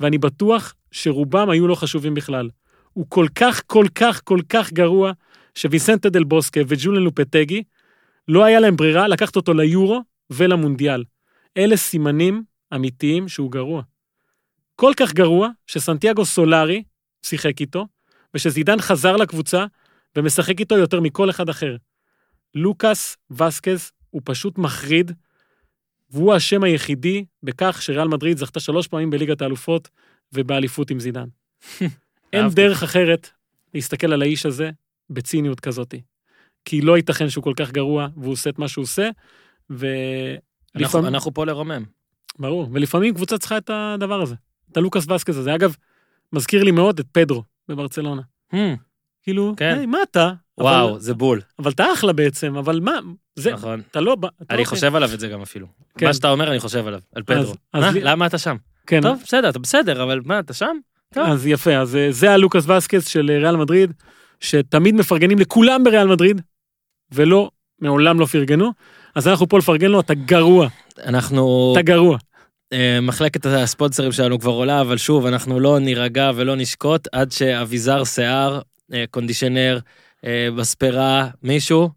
ואני בטוח שרובם היו לא חשובים בכלל. הוא כל כך, כל כך, כל כך גרוע, שוויסנטה דל בוסקה וג'ולן לופטגי, לא היה להם ברירה לקחת אותו ליורו ולמונדיאל. אלה סימנים אמיתיים שהוא גרוע. כל כך גרוע, שסנטיאגו סולארי שיחק איתו, ושזידן חזר לקבוצה ומשחק איתו יותר מכל אחד אחר. לוקאס וסקז הוא פשוט מחריד, והוא האשם היחידי בכך שריאל מדריד זכתה שלוש פעמים בליגת האלופות ובאליפות עם זידן. אין. דרך אחרת להסתכל על האיש הזה בציניות כזאתי. כי לא ייתכן שהוא כל כך גרוע, והוא עושה את מה שהוא עושה, אנחנו, ולפעמים, אנחנו פה לרומם. ברור, ולפעמים קבוצה צריכה את הדבר הזה, את הלוקאס וסקז הזה. אגב, מזכיר לי מאוד את פדרו בברצלונה. Hmm, כאילו, כן. היי, מה אתה? וואו, אבל, זה בול. אבל אתה אחלה בעצם, אבל מה, זה, נכון. אתה לא... אתה אני לא- חושב עליו את זה גם אפילו. כן. מה שאתה אומר, אני חושב עליו. על פדרו. אז- אז מה? לי- למה אתה שם? כן, טוב, בסדר, אתה בסדר, אבל מה, אתה שם? טוב. אז יפה, אז אה, זה הלוקאס וסקז של אה, ריאל מדריד, שתמיד מפרגנים לכולם בריאל מדריד, ולא, מעולם לא פרגנו. אז אנחנו פה לפרגן לו, אתה גרוע, אנחנו, אתה גרוע. אה, מחלקת הספונסרים שלנו כבר עולה, אבל שוב, אנחנו לא נירגע ולא נשקוט עד שאביזר שיער, אה, קונדישנר, אה, מספרה, מישהו,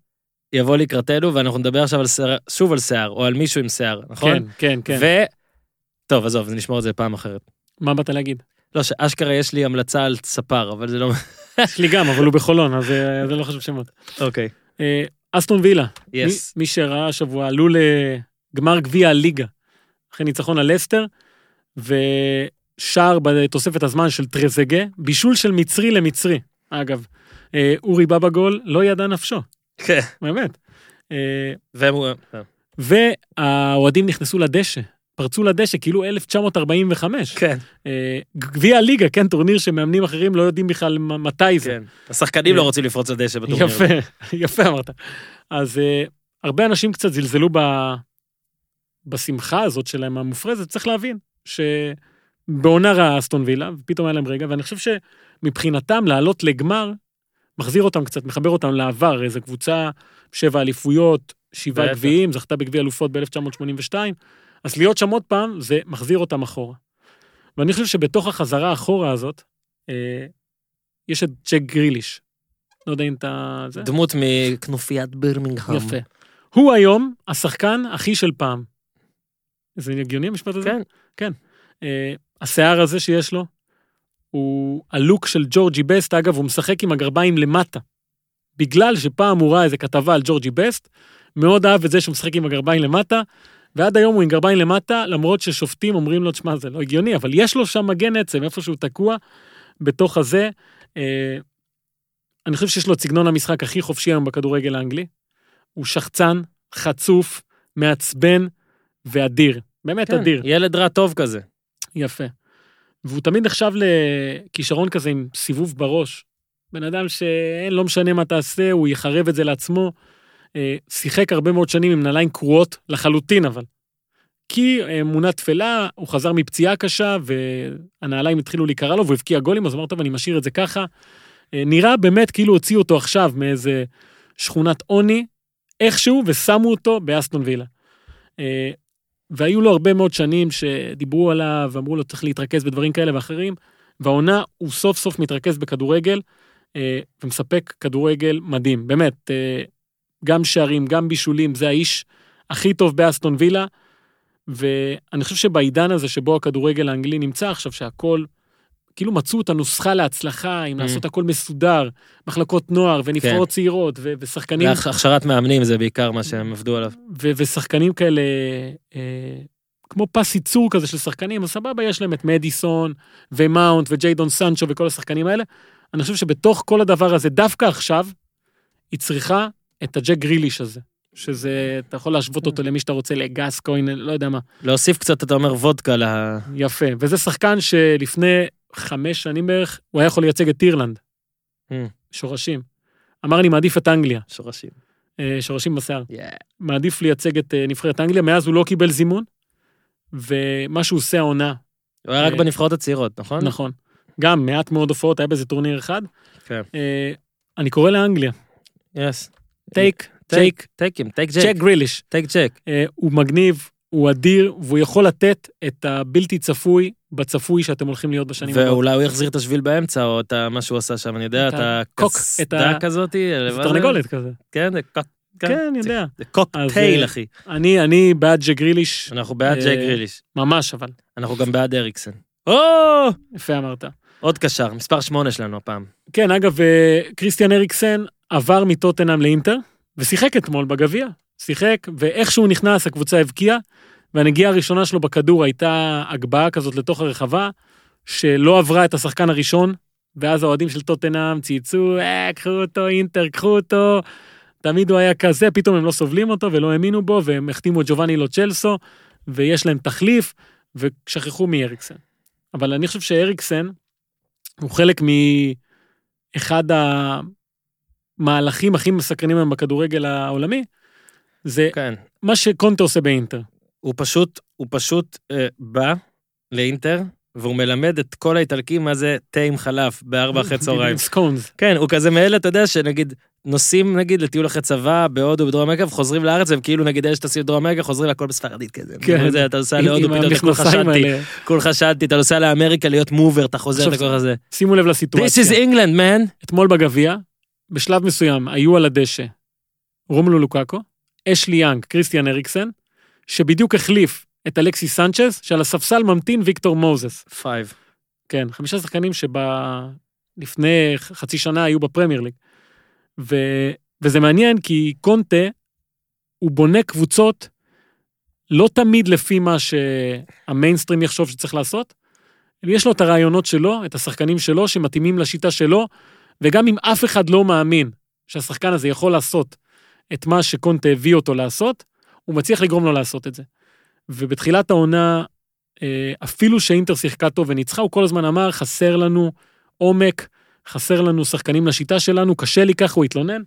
יבוא לקראתנו, ואנחנו נדבר עכשיו על שיער, שוב על שיער, או על מישהו עם שיער, נכון? כן, כן, כן. ו... טוב, עזוב, נשמור את זה לפעם אחרת. מה באת להגיד? לא, שאשכרה יש לי המלצה על ספר, אבל זה לא... יש לי גם, אבל הוא בחולון, אז זה לא חשוב שמות. אוקיי. אסטון וילה, יס. מי שראה השבוע עלו לגמר גביע הליגה, אחרי ניצחון על לסטר, ושער בתוספת הזמן של טרזגה, בישול של מצרי למצרי. אגב, אה, אורי בבא גול לא ידע נפשו, כן. באמת. אה, והם... והאוהדים נכנסו לדשא, פרצו לדשא כאילו 1945. כן. אה, גביע הליגה, כן, טורניר שמאמנים אחרים לא יודעים בכלל מתי זה. כן. השחקנים לא רוצים לפרוץ לדשא בטורניר. יפה, יפה אמרת. אז הרבה אנשים קצת זלזלו. בשמחה הזאת שלהם המופרזת, צריך להבין שבעונה רעה אסטון וילה, ופתאום היה להם רגע, ואני חושב שמבחינתם לעלות לגמר, מחזיר אותם קצת, מחבר אותם לעבר, איזו קבוצה, שבע אליפויות, שבעה. גביעים, זכתה בגביע אלופות ב-1982, אז להיות שם עוד פעם, זה מחזיר אותם אחורה. ואני חושב שבתוך החזרה אחורה הזאת, אה, יש את ג'ק גריליש. לא יודע אם אתה... זה? דמות מכנופיית בירמינגהם. יפה. הוא היום השחקן הכי של פעם. זה הגיוני המשפט הזה? כן. אה, השיער הזה שיש לו, הוא הלוק של ג'ורג'י בסט, אגב, הוא משחק עם הגרביים למטה. בגלל שפעם הוא ראה איזה כתבה על ג'ורג'י בסט, מאוד אהב את זה שהוא משחק עם הגרביים למטה, ועד היום הוא עם גרביים למטה, למרות ששופטים אומרים לו, תשמע, זה לא הגיוני, אבל יש לו שם מגן עצם, איפה שהוא תקוע, בתוך הזה. אה, אני חושב שיש לו את סגנון המשחק הכי חופשי היום בכדורגל האנגלי. הוא שחצן, חצוף, מעצבן ואדיר. באמת כן, אדיר. ילד רע טוב כזה. יפה. והוא תמיד נחשב לכישרון כזה עם סיבוב בראש. בן אדם שאין, לא משנה מה תעשה, הוא יחרב את זה לעצמו. אה, שיחק הרבה מאוד שנים עם נעליים קרועות, לחלוטין אבל. כי אה, מונה תפלה, הוא חזר מפציעה קשה, והנעליים התחילו להיקרע לו, והוא הבקיע גולים, אז אמר, טוב, אני משאיר את זה ככה. אה, נראה באמת כאילו הוציאו אותו עכשיו מאיזה שכונת עוני, איכשהו, ושמו אותו באסטון וילה. והיו לו הרבה מאוד שנים שדיברו עליו, ואמרו לו, צריך להתרכז בדברים כאלה ואחרים, והעונה, הוא סוף סוף מתרכז בכדורגל. אה, ומספק כדורגל מדהים, באמת, אה, גם שערים, גם בישולים, זה האיש הכי טוב באסטון וילה, ואני חושב שבעידן הזה שבו הכדורגל האנגלי נמצא עכשיו, שהכל, כאילו מצאו את הנוסחה להצלחה, עם Mm. לעשות הכל מסודר, מחלקות נוער ונבחרות כן. צעירות ו- ושחקנים והכ- הכשרת מאמנים זה בעיקר מה שהם עבדו עליו. ו- ושחקנים כאלה, אה, כמו פס ייצור כזה של שחקנים, אז סבבה, יש להם את מדיסון ומאונט וג'יידון סנצ'ו וכל השחקנים האלה. אני חושב שבתוך כל הדבר הזה, דווקא עכשיו, היא צריכה את הג'ק גריליש הזה. שזה, אתה יכול להשוות אותו למי שאתה רוצה, לגסקוין, לא יודע מה. להוסיף קצת, אתה אומר, וודקה ל... יפה. וזה שחקן שלפני חמש שנים בערך, הוא היה יכול לייצג את אירלנד. Mm. שורשים. אמר, אני מעדיף את אנגליה. שורשים. אה, שורשים בשיער. Yeah. מעדיף לייצג את אה, נבחרת אנגליה, מאז הוא לא קיבל זימון, ומה שהוא עושה העונה, הוא היה רק אה, בנבחרות הצעירות, נכון? נכון. גם מעט מאוד הופעות, היה באיזה טורניר אחד. כן. אני קורא לאנגליה, yes. Take, take, take, take take Jack ג'ק. גריליש. Take ג'ק. הוא מגניב, הוא אדיר, והוא יכול לתת את הבלתי צפוי בצפוי שאתם הולכים להיות בשנים הבאות. ואולי הוא יחזיר את השביל באמצע, או את מה שהוא עשה שם, אני יודע, את הקסדה כזאתי. זה תרנגולת כזה. כן, קוק. כן, אני יודע. זה קוקטייל, אה, אחי. אני, אני בעד ג'ק גריליש, אנחנו בעד אה, ג'ק גריליש. ממש אבל. אנחנו גם בעד אריקסן. או! יפה אמרת. עוד קשר, מספר שמונה שלנו הפעם. כן, אגב, אה, קריסטיאן אריקסן עבר מטוטנאם לאינטר, ושיחק אתמול בגביע. שיחק, ואיך שהוא נכנס, הקבוצה הבקיעה, והנגיעה הראשונה שלו בכדור הייתה הגבהה כזאת לתוך הרחבה, שלא עברה את השחקן הראשון, ואז האוהדים של טוטנאם צייצו, אה, קחו אותו, אינטר, קחו אותו. תמיד הוא היה כזה, פתאום הם לא סובלים אותו ולא האמינו בו, והם החתימו את ג'ובאני לוצ'לסו, ויש להם תחליף, ושכחו מאריקסן. אבל אני חושב שאריקסן הוא חלק מאחד המהלכים הכי מסקרנים היום בכדורגל העולמי, זה כן. מה שקונטה עושה באינטר. הוא פשוט, הוא פשוט אה, בא לאינטר, והוא מלמד את כל האיטלקים מה זה תה עם חלב בארבע אחרי צהריים. סקונס. כן, הוא כזה מאלה, אתה יודע, שנגיד, נוסעים נגיד לטיול אחרי צבא בהודו, בדרום אמריקה, וחוזרים לארץ, והם כאילו נגיד אלה שטסים לדרום אמריקה, חוזרים הכל בספרדית כזה. כן. זה, אתה נוסע להודו, פתאום כולך האלה. כולך שנתי, אתה נוסע לאמריקה להיות מובר, אתה חוזר, עכשיו, אתה כל כזה. שימו לב This לסיטואציה. is England, man. אתמול בגביע, בשלב מסוים היו על הדשא רומלו לוקאקו, אשלי יאנג, קריסטיאן אריקסן, שבדיוק החליף את אלכסי סנצ'ז, שעל הספסל ממתין ויקטור מוזס. Five. כן, חמישה שחקנים שלפני חצי שנה היו בפרמייר ליג. ו... וזה מעניין כי קונטה, הוא בונה קבוצות לא תמיד לפי מה שהמיינסטרים יחשוב שצריך לעשות, יש לו את הרעיונות שלו, את השחקנים שלו, שמתאימים לשיטה שלו, וגם אם אף אחד לא מאמין שהשחקן הזה יכול לעשות את מה שקונטה הביא אותו לעשות, הוא מצליח לגרום לו לעשות את זה. ובתחילת העונה, אה, אפילו שאינטר שיחקה טוב וניצחה, הוא כל הזמן אמר, חסר לנו עומק, חסר לנו שחקנים לשיטה שלנו, קשה לי ככה, הוא התלונן.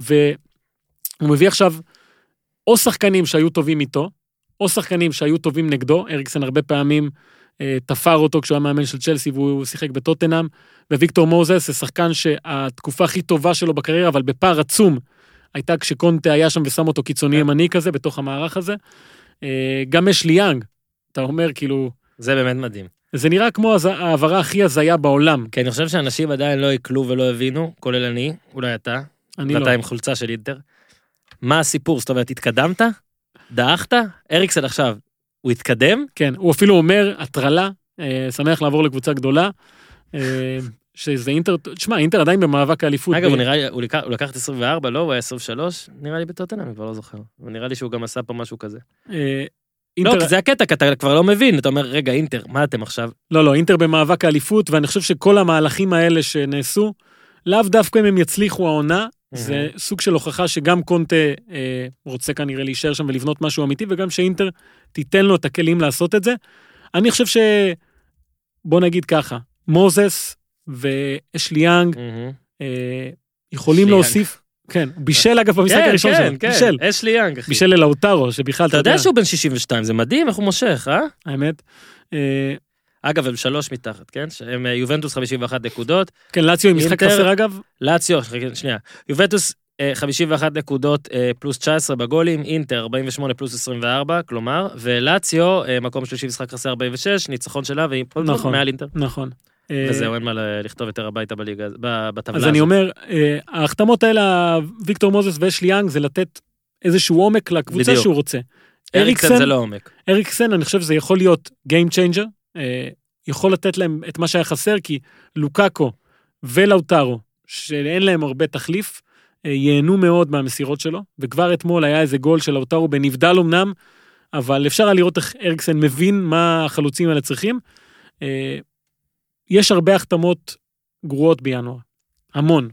והוא מביא עכשיו או שחקנים שהיו טובים איתו, או שחקנים שהיו טובים נגדו, אריקסן הרבה פעמים אה, תפר אותו כשהוא היה מאמן של צ'לסי והוא שיחק בטוטנאם, וויקטור מוזס זה שחקן שהתקופה הכי טובה שלו בקריירה, אבל בפער עצום, הייתה כשקונטה היה שם ושם אותו קיצוני כן. ימני כזה, בתוך המערך הזה. אה, גם אשלי יאנג, אתה אומר כאילו, זה באמת מדהים. זה נראה כמו ההעברה הכי הזיה בעולם. כי אני חושב שאנשים עדיין לא עיכלו ולא הבינו, כולל אני, אולי אתה, אני לא. ואתה עם חולצה של אינטר. מה הסיפור? זאת אומרת, התקדמת? דעכת? אריקסן עכשיו, הוא התקדם? כן, הוא אפילו אומר, הטרלה, אה, שמח לעבור לקבוצה גדולה, אה, שזה אינטר, תשמע, אינטר עדיין במאבק האליפות. אגב, ב- הוא נראה לי, הוא לקח- הוא לקח את 24, לא? הוא היה 23? נראה לי בטוטנאם, אני כבר לא זוכר. ונראה לי שהוא גם עשה פה משהו כזה. אה, לא, אינטר, כי זה הקטע, כי אתה כבר לא מבין, אתה אומר, רגע, אינטר, מה אתם עכשיו? לא, לא, אינטר במאבק האליפות, ואני חושב שכל המהלכים האלה שנעשו, לאו דווקא אם הם יצליחו העונה, זה סוג של הוכחה שגם קונטה אה, רוצה כנראה להישאר שם ולבנות משהו אמיתי, וגם שאינטר תיתן לו את הכלים לעשות את זה. אני חושב ש... בוא נגיד ככה, מוזס ואשלי יאנג. אה, יכולים להוסיף, כן, בישל אגב במשחק כן, הראשון כן, שלו, כן, בישל, אשלי יאנג, אחי. בישל ללאוטרו, שבכלל, אתה יודע שהוא בן 62, זה מדהים איך הוא מושך, אה? האמת. אה, אגב, הם שלוש מתחת, כן? שהם אה, יובנטוס 51 נקודות, כן, לאציו עם משחק חסר אגב, לאציו, שנייה, יובנטוס אה, 51 נקודות פלוס 19 בגולים, אינטר 48 פלוס 24, כלומר, ולאציו, מקום שלישי משחק חסר 46, ניצחון שלה, והיא נכון. מעל אינטר. נכון. אה, וזהו, אין מה לכתוב יותר הביתה בליגה, בטבלה אז הזאת. אני אומר, אה, ההחתמות האלה, ויקטור מוזס ואשלי יאנג, זה לתת איזשהו עומק לקבוצה בדיוק. שהוא רוצה. אריקסן זה לא עומק. אריקסן, אני חושב שזה יכול להיות Game Changer, אה, יכול לתת להם את מה שהיה חסר, כי לוקאקו ולאוטרו, שאין להם הרבה תחליף, ייהנו מאוד מהמסירות שלו, וכבר אתמול היה איזה גול של לאוטרו בנבדל אמנם, אבל אפשר היה לראות איך אריקסן מבין מה החלוצים האלה צריכים. יש הרבה החתמות גרועות בינואר, המון,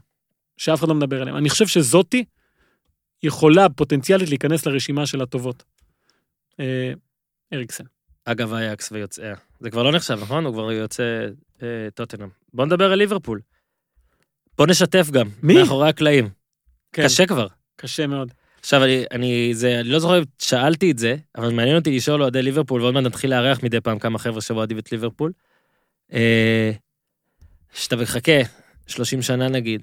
שאף אחד לא מדבר עליהן. אני חושב שזאתי יכולה פוטנציאלית להיכנס לרשימה של הטובות. אה, אריקסן. אגב, אייקס ויוצאיה. זה כבר לא נחשב, נכון? הוא כבר יוצא אה, טוטנאם. בוא נדבר על ליברפול. בוא נשתף גם, מי? מאחורי הקלעים. כן, קשה כבר. קשה מאוד. עכשיו, אני, אני, זה, אני לא זוכר אם שאלתי את זה, אבל מעניין אותי לשאול אוהדי ליברפול, ועוד מעט נתחיל לארח מדי פעם כמה חבר'ה שאוהדים את ליברפול. אה, שאתה מחכה 30 שנה נגיד,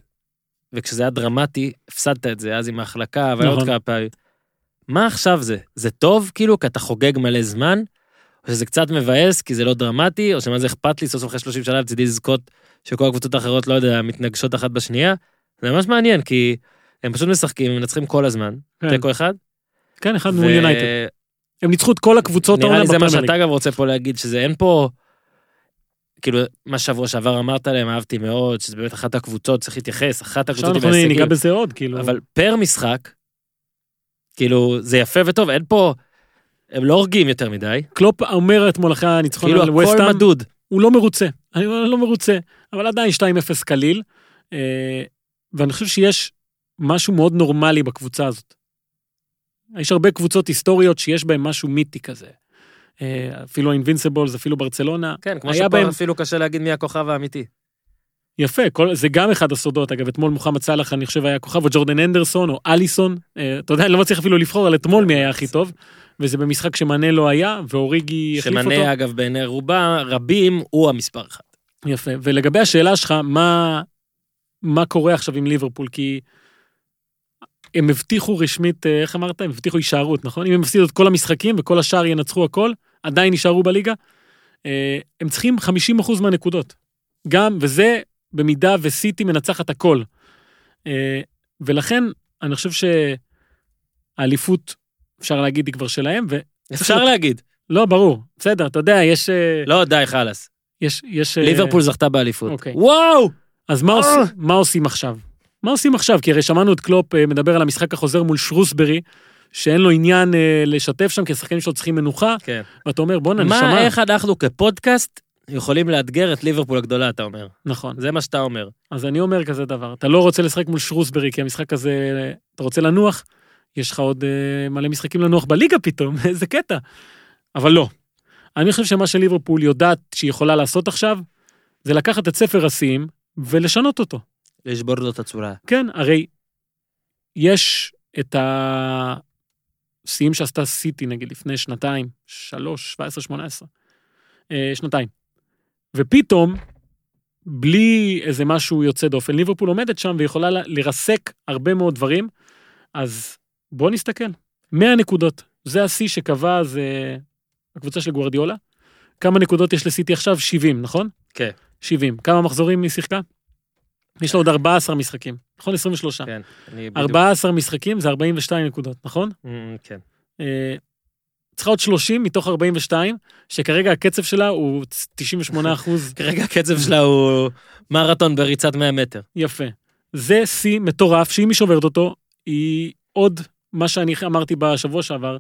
וכשזה היה דרמטי, הפסדת את זה, אז עם ההחלקה, והיו עוד נכון. כמה פעמים. מה עכשיו זה? זה טוב כאילו, כי אתה חוגג מלא זמן, או שזה קצת מבאס, כי זה לא דרמטי, או שמה זה אכפת לי סוף סוף אחרי 30 שנה לצידי לזכות שכל הקבוצות האחרות, לא יודע, מתנגשות אחת בשנייה? זה ממש מעניין, כי הם פשוט משחקים, הם מנצחים כל הזמן. כן, תיקו אחד. כן אחד ו- מול יונייטד. הם ניצחו את כל הקבוצות נראה העונה לי זה מה בפרמייר שאתה. גם רוצה פה להגיד, שזה אין פה... כאילו, מה שבוע שעבר אמרת להם, אהבתי מאוד, שזה באמת אחת הקבוצות, צריך להתייחס, אחת הקבוצות עם אנחנו ניגע ההישגים. בזה עוד, כאילו. אבל פר משחק, כאילו, זה יפה וטוב, אין פה... הם לא הורגים יותר מדי. קלופ אומר אתמול אחרי הניצחון כאילו, על הכל ווסטהאם, מדוד. הוא לא מרוצה. אני לא מרוצה, אבל עדיין 2-0 קליל. אה, ואני חושב שיש משהו מאוד נורמלי בקבוצה הזאת. יש הרבה קבוצות היסטוריות שיש בהן משהו מיתי כזה. אה, אפילו האינבינסיבולס, אפילו ברצלונה. כן, כמו שפה בהם- אפילו קשה להגיד מי הכוכב האמיתי. יפה, כל, זה גם אחד הסודות. אגב, אתמול מוחמד סאלח, אני חושב, היה כוכב, או ג'ורדן אנדרסון, או אליסון. אה, אתה יודע, אני לא מצליח אפילו לבחור על אתמול מי היה הכי טוב. וזה במשחק שמנה לא היה, ואוריגי החליף אותו. שמנה, אגב, בעיני רובה, רבים, הוא המספר אחד. יפה. ולגבי השאלה שלך, מה, מה קורה עכשיו עם ליברפול? כי הם הבטיחו רשמית, אה, איך אמרת? הם הבטיחו הישארות, נכון? אם הם הפסידו את כל המשחקים וכל השאר ינצחו הכל, עדיין יישארו בליגה. אה, הם צריכים 50% מהנקודות. גם, וזה במידה וסיטי מנצחת הכל. אה, ולכן, אני חושב שהאליפות, אפשר להגיד, היא כבר שלהם, ו... אפשר להגיד. לא, ברור. בסדר, אתה יודע, יש... אה, לא, די, חלאס. יש... יש ליברפול זכתה באליפות. אוקיי. וואו! אז מה. עושים, מה עושים עכשיו? מה עושים עכשיו? כי הרי שמענו את קלופ מדבר על המשחק החוזר מול שרוסברי, שאין לו עניין אה, לשתף שם, כי השחקנים שלו צריכים מנוחה, כן. ואתה אומר, בואנה, מה, נשמה. איך אנחנו כפודקאסט יכולים לאתגר את ליברפול הגדולה, אתה אומר. נכון. זה מה שאתה אומר. אז אני אומר כזה דבר, אתה לא רוצה לשחק מול שרוסברי, כי המשחק הזה, אתה רוצה לנוח, יש לך עוד אה, מלא משחקים לנוח בליגה פתאום, איזה קטע. אבל לא. אני חושב שמה שליברפול יודעת שהיא יכולה לעשות עכשיו, זה לקחת את ספר השיאים ולשנות אותו. לשבור לו את הצורה. כן, הרי יש את השיאים שעשתה סיטי, נגיד, לפני שנתיים, שלוש, 17, 18, אה, שנתיים. ופתאום, בלי איזה משהו יוצא דופן, ליברפול עומדת שם ויכולה לרסק הרבה מאוד דברים, אז בואו נסתכל. 100 נקודות, זה השיא שקבע, זה הקבוצה של גוורדיולה. כמה נקודות יש לסיטי עכשיו? 70, נכון? כן. 70. כמה מחזורים היא שיחקה? יש לה עוד 14 משחקים, נכון? 23. כן. אני בדיוק- 14 משחקים זה 42 נקודות, נכון? Mm, כן. אה, צריכה עוד 30 מתוך 42, שכרגע הקצב שלה הוא 98 אחוז כרגע הקצב שלה הוא מרתון בריצת 100 מטר. יפה. זה שיא מטורף, שאם היא שוברת אותו, היא עוד, מה שאני אמרתי בשבוע שעבר,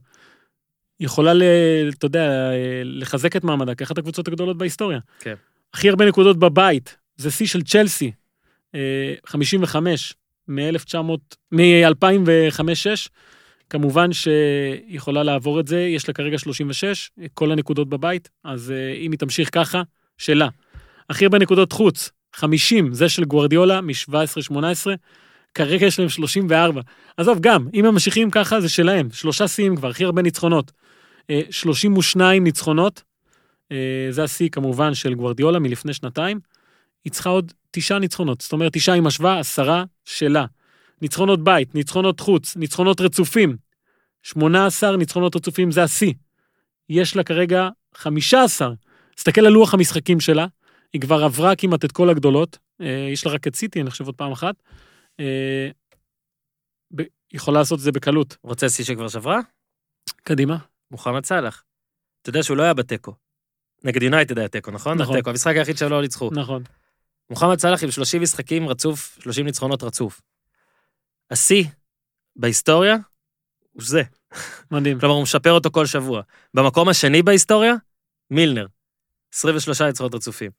יכולה, ל, אתה יודע, לחזק את מעמדה כאחת הקבוצות הגדולות בהיסטוריה. כן. הכי הרבה נקודות בבית, זה שיא של צ'לסי, 55, מ-1900, מ-2005-6. כמובן שהיא יכולה לעבור את זה, יש לה כרגע 36, כל הנקודות בבית, אז אה, אם היא תמשיך ככה, שלה. הכי הרבה נקודות חוץ, 50, זה של גוורדיולה מ-17-18, כרגע יש להם 34. עזוב, גם, אם הם ממשיכים ככה, זה שלהם, שלושה שיאים כבר, הכי הרבה ניצחונות. אה, 32 ניצחונות, אה, זה השיא כמובן של גוורדיולה מלפני שנתיים. היא צריכה עוד תשעה ניצחונות, זאת אומרת, תשעה היא משווה, עשרה שלה. ניצחונות בית, ניצחונות חוץ, ניצחונות רצופים. 18 ניצחונות רצופים זה השיא. יש לה כרגע 15. תסתכל על לוח המשחקים שלה, היא כבר עברה כמעט את כל הגדולות, אה, יש לה רק את סיטי, אני חושב עוד פעם אחת. אה, היא יכולה לעשות את זה בקלות. רוצה שיא שכבר שברה? קדימה. מוחמד סאלח. אתה יודע שהוא לא היה בתיקו. נגד יונייטד היה תיקו, נכון? נכון. התיקו, המשחק היחיד שלא לא ניצחו. נכון. מוחמד סאלח עם 30 משחקים רצוף, 30 ניצחונות רצוף. השיא בהיסטוריה הוא זה. מדהים. כלומר, הוא משפר אותו כל שבוע. במקום השני בהיסטוריה, מילנר. 23 ניצחונות רצופים.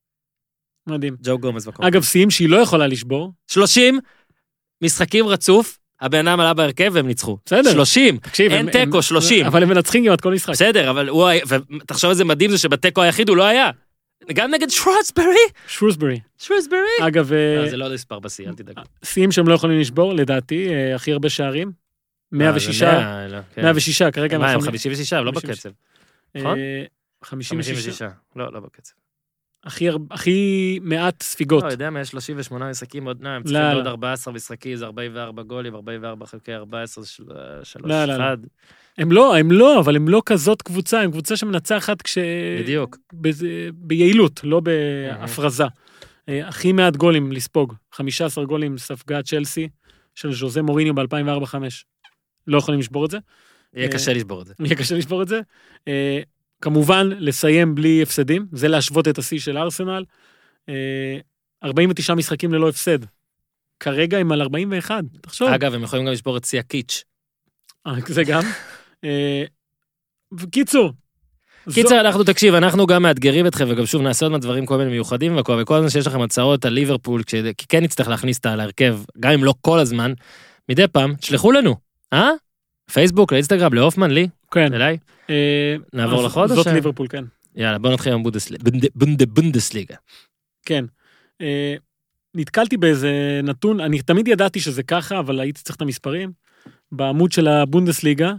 מדהים. ג'ו גומז במקום. אגב, שיאים שהיא לא יכולה לשבור, 30 משחקים רצוף, הבן אדם עלה בהרכב והם ניצחו. בסדר. 30. תקשיב, אין תיקו, הם- 30. אבל הם מנצחים כמעט כל משחק. בסדר, אבל הוא ותחשוב איזה מדהים זה שבתיקו היחיד הוא לא היה. גם נגד שרוסברי. שרוסברי. שרוסברי. אגב, אה, זה לא נספר בשיא, אל תדאג. שיאים שהם לא יכולים לשבור, לדעתי, אה, הכי הרבה שערים. 106, אה, זה מאה, לא, כן. 106, כרגע מה, הם חמ- 56, לא 56. בקצב. נכון? אה, 56. 56. לא, לא בקצב. הכי הכי מעט ספיגות. לא, יודע מה, יש 38 משחקים עוד, נע, הם לא, צריכים לא. עוד 14 משחקים, זה 44 גולים, 44 חלקי 14, זה 3, לא, לא, לא. 1. הם לא, הם לא, אבל הם לא כזאת קבוצה, הם קבוצה שמנצחת כש... בדיוק. בזה- ביעילות, לא בהפרזה. אה, הכי מעט גולים לספוג, 15 גולים ספגה צ'לסי של ז'וזה מוריניו ב-2004-2005. לא יכולים לשבור את זה, יהיה אה, קשה לשבור את זה. יהיה קשה לשבור את זה. אה, כמובן, לסיים בלי הפסדים, זה להשוות את השיא של ארסנל. אה, 49 משחקים ללא הפסד. כרגע הם על 41, תחשוב. אגב, הם יכולים גם לשבור את שיא הקיץ'. זה גם. אה, בקיצור. זו- קיצר, אנחנו, תקשיב, אנחנו גם מאתגרים אתכם, וגם שוב נעשה עוד דברים כל מיני מיוחדים וכל הזמן שיש לכם הצעות על ליברפול, כש- כי כן נצטרך להכניס אותה להרכב, גם אם לא כל הזמן, מדי פעם, תשלחו לנו, אה? פייסבוק, לאינסטגרם, להופמן, לי, כן. אליי. אה, נעבור לחודש? זאת אה? ליברפול, כן. יאללה, בוא נתחיל עם בונדסליגה. בונד- בונד- בונדסליגה. כן. אה, נתקלתי באיזה נתון, אני תמיד ידעתי שזה ככה, אבל הייתי צריך את המספרים. בעמוד של הבונדסליגה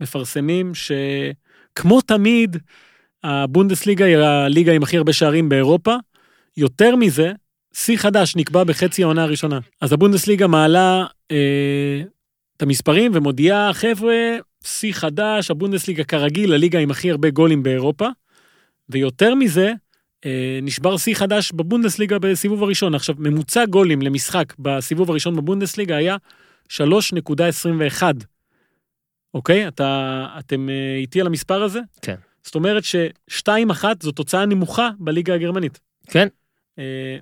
מפרסמים שכמו תמיד, הבונדסליגה היא הליגה עם הכי הרבה שערים באירופה. יותר מזה, שיא חדש נקבע בחצי העונה הראשונה. אז הבונדסליגה מעלה אה, את המספרים ומודיעה, חבר'ה, שיא חדש, הבונדסליגה כרגיל, הליגה עם הכי הרבה גולים באירופה. ויותר מזה, אה, נשבר שיא חדש בבונדסליגה בסיבוב הראשון. עכשיו, ממוצע גולים למשחק בסיבוב הראשון בבונדסליגה היה 3.21. אוקיי? אתה, אתם אה, איתי על המספר הזה? כן. זאת אומרת ש-2-1 זו תוצאה נמוכה בליגה הגרמנית. כן. אה,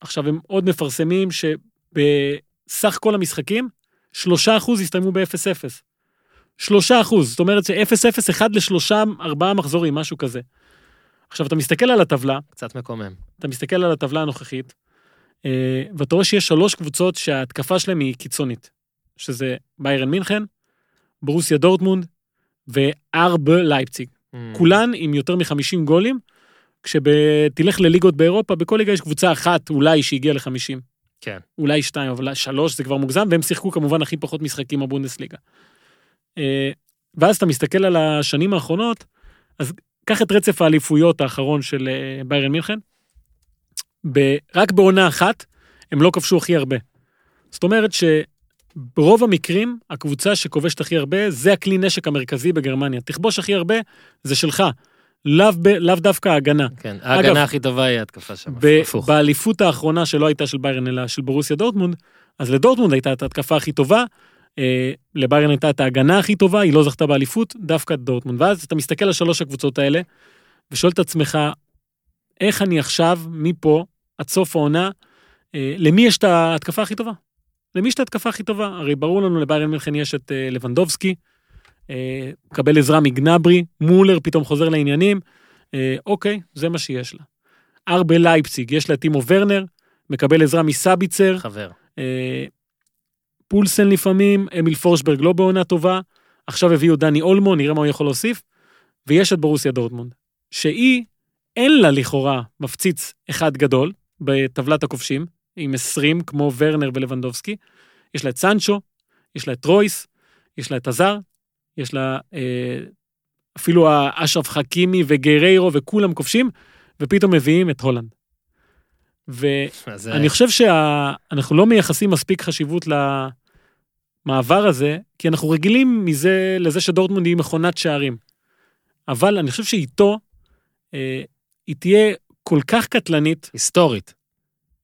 עכשיו, הם עוד מפרסמים שבסך כל המשחקים, 3% הסתיימו ב-0-0. 3 אחוז, זאת אומרת ש-0-0, 1 לשלושה, ארבעה מחזורים, משהו כזה. עכשיו, אתה מסתכל על הטבלה, קצת מקומם. אתה מסתכל על הטבלה הנוכחית, אה, ואתה רואה שיש שלוש קבוצות שההתקפה שלהם היא קיצונית, שזה ביירן מינכן, ברוסיה דורטמונד וארב לייפציג. כולן עם יותר מ-50 גולים, כשתלך לליגות באירופה, בכל ליגה יש קבוצה אחת אולי שהגיעה ל-50. כן. אולי שתיים, אבל שלוש זה כבר מוגזם, והם שיחקו כמובן הכי פחות משחקים בבונדסליגה. אה, ואז אתה מסתכל על השנים האחרונות, אז קח את רצף האליפויות האחרון של אה, ביירן מינכן. ב- רק בעונה אחת הם לא כבשו הכי הרבה. זאת אומרת שברוב המקרים הקבוצה שכובשת הכי הרבה זה הכלי נשק המרכזי בגרמניה. תכבוש הכי הרבה זה שלך, לאו, לאו דווקא ההגנה. כן, אגב, ההגנה הכי טובה היא ההתקפה שם. ב- הפוך. באליפות האחרונה שלא הייתה של ביירן אלא של ברוסיה דורטמונד, אז לדורטמונד הייתה את ההתקפה הכי טובה, אה, לביירן הייתה את ההגנה הכי טובה, היא לא זכתה באליפות, דווקא דורטמונד. ואז אתה מסתכל על שלוש הקבוצות האלה, ושואל את עצמך, איך אני עכשיו, מפה, עד סוף העונה, אה, למי יש את ההתקפה הכי טובה? למי יש את ההתקפה הכי טובה? הרי ברור לנו, לביירן מינכן יש את אה, לבנדובסקי, אה, מקבל עזרה מגנברי, מולר פתאום חוזר לעניינים, אה, אוקיי, זה מה שיש לה. ארבה לייפציג, יש לה טימו ורנר, מקבל עזרה מסביצר, חבר. פולסן לפעמים, אמיל פורשברג לא בעונה טובה, עכשיו הביאו דני אולמו, נראה מה הוא יכול להוסיף, ויש את ברוסיה דורטמונד, שהיא, אין לה לכאורה מפציץ אחד גדול בטבלת הכובשים, עם 20 כמו ורנר ולבנדובסקי, יש לה את סנצ'ו, יש לה את רויס, יש לה את הזר, יש לה אה, אפילו אשרף חכימי וגריירו וכולם כובשים, ופתאום מביאים את הולנד. ואני חושב שאנחנו לא מייחסים מספיק חשיבות למעבר הזה, כי אנחנו רגילים מזה לזה שדורטמונד היא מכונת שערים. אבל אני חושב שאיתו, אה, היא תהיה כל כך קטלנית, היסטורית.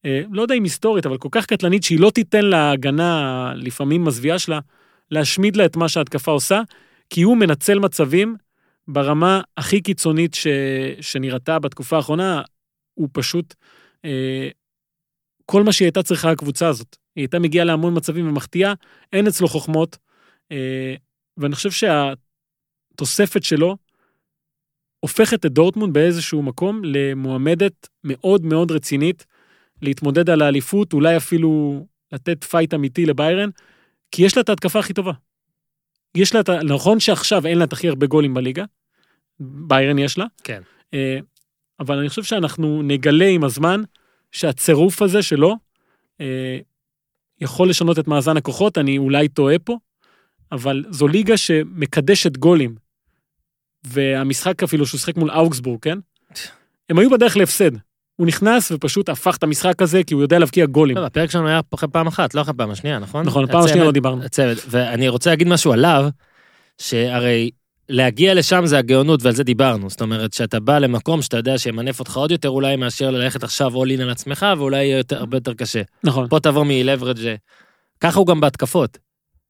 אה, לא יודע אם היסטורית, אבל כל כך קטלנית שהיא לא תיתן להגנה, לפעמים מזוויעה שלה, להשמיד לה את מה שההתקפה עושה, כי הוא מנצל מצבים ברמה הכי קיצונית ש... שנראתה בתקופה האחרונה, הוא פשוט... אה, כל מה שהיא הייתה צריכה הקבוצה הזאת. היא הייתה מגיעה להמון מצבים ומחטיאה, אין אצלו חוכמות, אה, ואני חושב שהתוספת שלו הופכת את דורטמונד באיזשהו מקום למועמדת מאוד מאוד רצינית להתמודד על האליפות, אולי אפילו לתת פייט אמיתי לביירן, כי יש לה את ההתקפה הכי טובה. יש לה את ה... נכון שעכשיו אין לה את הכי הרבה גולים בליגה, ביירן יש לה, כן. אה, אבל אני חושב שאנחנו נגלה עם הזמן שהצירוף הזה שלו אה, יכול לשנות את מאזן הכוחות, אני אולי טועה פה, אבל זו ליגה שמקדשת גולים. והמשחק אפילו שהוא שיחק מול אוגסבורג, כן? הם היו בדרך להפסד. הוא נכנס ופשוט הפך את המשחק הזה כי הוא יודע להבקיע גולים. לא, הפרק שלנו היה אחרי פעם אחת, לא אחרי פעם השנייה, נכון? נכון, פעם השנייה לא דיברנו. הצוות, ואני רוצה להגיד משהו עליו, שהרי להגיע לשם זה הגאונות ועל זה דיברנו. זאת אומרת, שאתה בא למקום שאתה יודע שימנף אותך עוד יותר אולי מאשר ללכת עכשיו all in על עצמך, ואולי יהיה יותר, הרבה יותר קשה. נכון. פה תבוא מלברג' ככה הוא גם בהתקפות.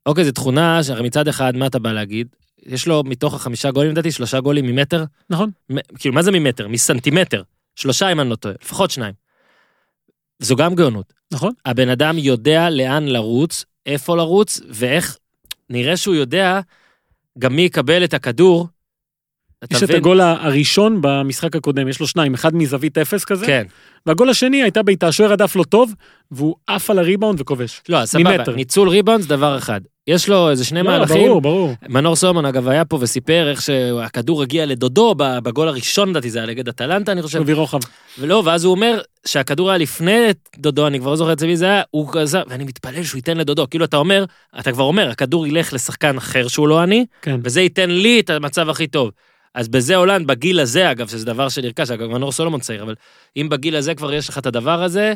אוקיי, זו תכונה שהרי מצד אחד, מה אתה בא להגיד? יש לו מתוך החמישה גולים, לדעתי, שלושה גולים ממטר. נכון. מ- כאילו, מה זה ממטר? מסנטימטר. שלושה, אם אני לא טועה, לפחות שניים. זו גם גאונות. נכון. הבן אדם יודע לאן לרוץ, איפה לרוץ, ואיך, נראה שהוא יודע גם מי יקבל את הכדור. יש את? הגול הראשון במשחק הקודם, יש לו שניים, אחד מזווית אפס כזה, כן. והגול השני הייתה בעיטה, השוער הדף לא טוב, והוא עף על הריבאונד וכובש. לא, סבבה. ניצול ריבאונד זה דבר אחד. יש לו איזה שני לא, מהלכים. ברור, ברור. מנור סולומון אגב היה פה וסיפר איך שהכדור הגיע לדודו בגול הראשון לדעתי זה היה נגד אטלנטה אני חושב שווי רוחב. ולא ואז הוא אומר שהכדור היה לפני דודו אני כבר לא זוכר אצל מי זה היה הוא כזה ואני מתפלל שהוא ייתן לדודו כאילו אתה אומר אתה כבר אומר הכדור ילך לשחקן אחר שהוא לא אני כן. וזה ייתן לי את המצב הכי טוב. אז בזה הולנד בגיל הזה אגב שזה דבר שנרכש אגב מנור סולומון צעיר אבל אם בגיל הזה כבר יש לך את הדבר הזה.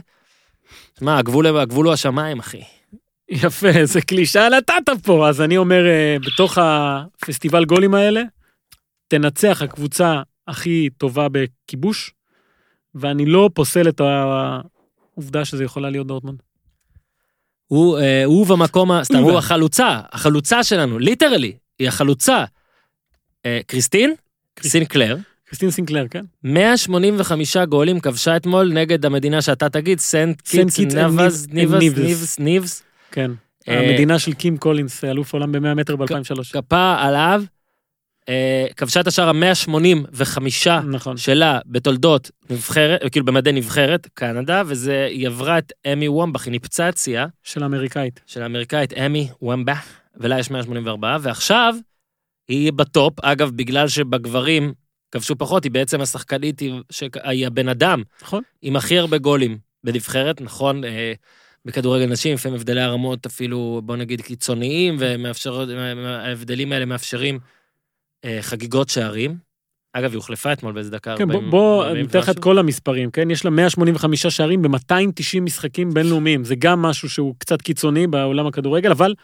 מה הגבול הגבול הוא השמיים אחי. יפה, איזה קלישה נתת פה. אז אני אומר, אה, בתוך הפסטיבל גולים האלה, תנצח הקבוצה הכי טובה בכיבוש, ואני לא פוסל את העובדה שזה יכולה להיות דורטמונד. הוא, אה, הוא במקום, סתם, הוא החלוצה, החלוצה שלנו, literally, היא החלוצה. אה, קריסטין, סינקלר, קריסטין סינקלר, כן? 185 גולים כבשה אתמול נגד המדינה שאתה תגיד, סנט קיטס ניבס, ניבס. ניבס, ניבס, כן. אה, המדינה של קים קולינס, אלוף עולם ב-100 מטר ב-2003. כפה עליו, אה, כבשה את השער ה-185 נכון. שלה בתולדות נבחרת, כאילו במדי נבחרת, קנדה, וזה, היא עברה את אמי וומבך, היא שיאה. של האמריקאית. של האמריקאית אמי ומבה, ולה יש 184, ועכשיו היא בטופ, אגב, בגלל שבגברים כבשו פחות, היא בעצם השחקנית, היא- שהיא הבן אדם נכון. עם הכי הרבה גולים בנבחרת, נכון? אה, בכדורגל נשים, לפעמים הבדלי הרמות אפילו, בוא נגיד, קיצוניים, וההבדלים האלה מאפשרים אה, חגיגות שערים. אגב, היא הוחלפה אתמול באיזה דקה כן, בוא- 40 בוא 40 ניתן לך את. כל המספרים, כן? יש לה 185 שערים ב-290 משחקים בינלאומיים. זה גם משהו שהוא קצת קיצוני בעולם הכדורגל, אבל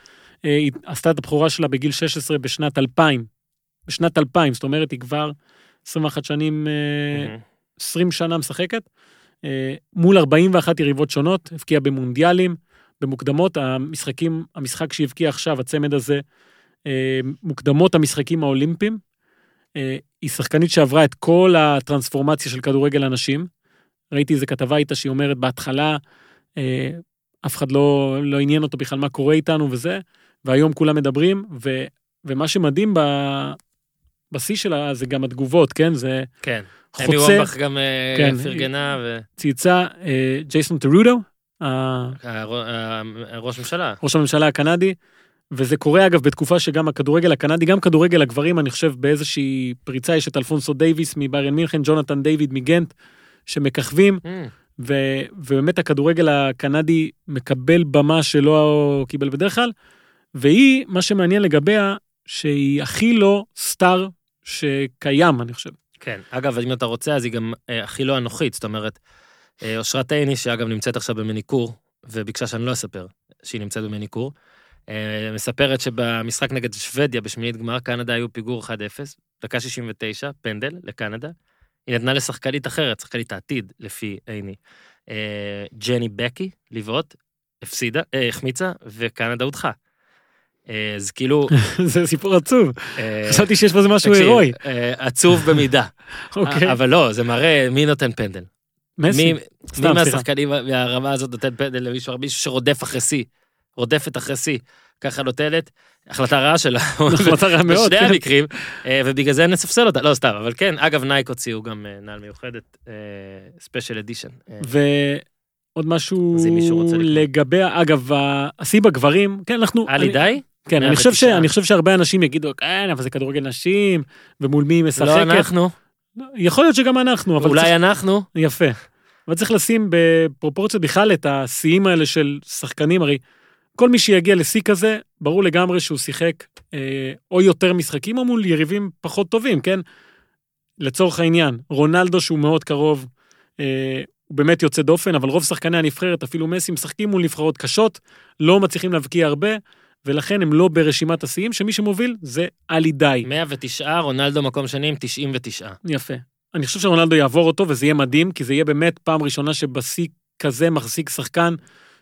אה, היא עשתה את הבכורה שלה בגיל 16 בשנת 2000. בשנת 2000, זאת אומרת, היא כבר 21 שנים, אה, מהמם. 20 שנה משחקת, מול 41 יריבות שונות, הבקיעה במונדיאלים, במוקדמות, המשחקים, המשחק שהבקיע עכשיו, הצמד הזה, אה, מוקדמות המשחקים האולימפיים. אה, היא שחקנית שעברה את כל הטרנספורמציה של כדורגל הנשים. ראיתי איזה כתבה איתה שהיא אומרת בהתחלה, אה, אף אחד לא, לא עניין אותו בכלל מה קורה איתנו וזה, והיום כולם מדברים, ו, ומה שמדהים ב, בשיא שלה זה גם התגובות, כן? זה כן. אמי חוצה, וומבך גם אה, כן. פרגנה, ו... צייצה אה, ג'ייסון טרודו, ראש ממשלה. ראש הממשלה הקנדי, וזה קורה אגב בתקופה שגם הכדורגל הקנדי, גם כדורגל הגברים, אני חושב באיזושהי פריצה, יש את אלפונסו דייוויס מביירן מינכן, ג'ונתן דיוויד מגנט, שמככבים, Mm. ו- ובאמת הכדורגל הקנדי מקבל במה שלא קיבל בדרך כלל, והיא, מה שמעניין לגביה, שהיא הכי לא סטאר שקיים, אני חושב. כן, אגב, אם אתה רוצה, אז היא גם אה, הכי לא אנוכית, זאת אומרת, אה, אושרת עיני, שאגב נמצאת עכשיו במניקור, וביקשה שאני לא אספר שהיא נמצאת במניקור, אה, מספרת שבמשחק נגד שוודיה בשמינית גמר, קנדה היו פיגור 1-0, דקה 69, פנדל לקנדה, היא נתנה לשחקנית אחרת, שחקנית העתיד, לפי עיני. אה, ג'ני בקי, לבעוט, הפסידה, אה, החמיצה, וקנדה הודחה. אה, אז כאילו... זה סיפור עצוב. אה, חשבתי שיש בזה משהו הירואי. אה, עצוב במידה. אוקיי. אבל לא, זה מראה מי נותן פנדל. מסי. מי. מהשחקנים מהרמה הזאת נותן פנדל למישהו, מישהו שרודף אחרי שיא, רודפת אחרי שיא, ככה נותנת, החלטה רעה שלה, החלטה רעה מאוד, בשני כן. המקרים, ובגלל זה נספסל אותה, לא סתם, אבל כן, אגב נייק הוציאו גם נעל מיוחדת, ספיישל אדישן. ועוד משהו. לגבי, אגב, השיא בגברים, כן, אנחנו... היה לי די? כן, אני חושב, ש, 109. אני חושב שהרבה אנשים יגידו, כן, אבל זה כדורגל נשים, ומול מי היא משחקת. לא אנחנו, יכול להיות שגם אנחנו, אבל אולי צריך... אנחנו, יפה. אבל צריך לשים בפרופורציות בכלל את השיאים האלה של שחקנים, הרי כל מי שיגיע לשיא כזה, ברור לגמרי שהוא שיחק אה, או יותר משחקים או מול יריבים פחות טובים, כן? לצורך העניין, רונלדו שהוא מאוד קרוב, אה, הוא באמת יוצא דופן, אבל רוב שחקני הנבחרת, אפילו מסי, משחקים מול נבחרות קשות, לא מצליחים להבקיע הרבה, ולכן הם לא ברשימת השיאים, שמי שמוביל זה עלי די. 109, רונלדו מקום שני עם 99. יפה. אני חושב שרונלדו יעבור אותו, וזה יהיה מדהים, כי זה יהיה באמת פעם ראשונה שבשיא כזה מחזיק שחקן,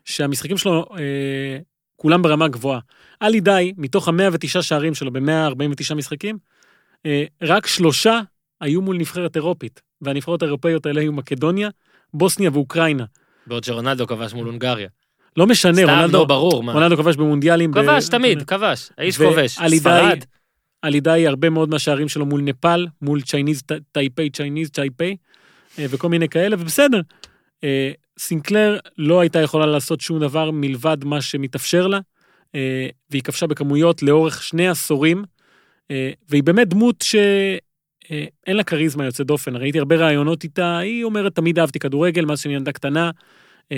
שהמשחקים שלו אה, כולם ברמה גבוהה. עלי די, מתוך ה-109 שערים שלו ב-149 משחקים, אה, רק שלושה היו מול נבחרת אירופית, והנבחרות האירופאיות האלה היו מקדוניה, בוסניה ואוקראינה. בעוד שרונלדו כבש מול הונגריה. לא משנה, סתם, רונלדו, לא ברור, מה. רונלדו כבש במונדיאלים. ב- כבש תמיד, כבש, האיש כובש. ועלי די- ספרד, עלי די הרבה מאוד מהשערים שלו מול נפאל, מול Chinese טאיפיי, Chinese טאיפיי, אה, וכל מיני כאלה, ובסדר. אה, סינקלר לא הייתה יכולה לעשות שום דבר מלבד מה שמתאפשר לה, אה, והיא כבשה בכמויות לאורך שני עשורים, אה, והיא באמת דמות שאין לה כריזמה יוצאת דופן. ראיתי הרבה ראיונות איתה, היא אומרת, תמיד אהבתי כדורגל, מאז שאני ילדה קטנה, אה,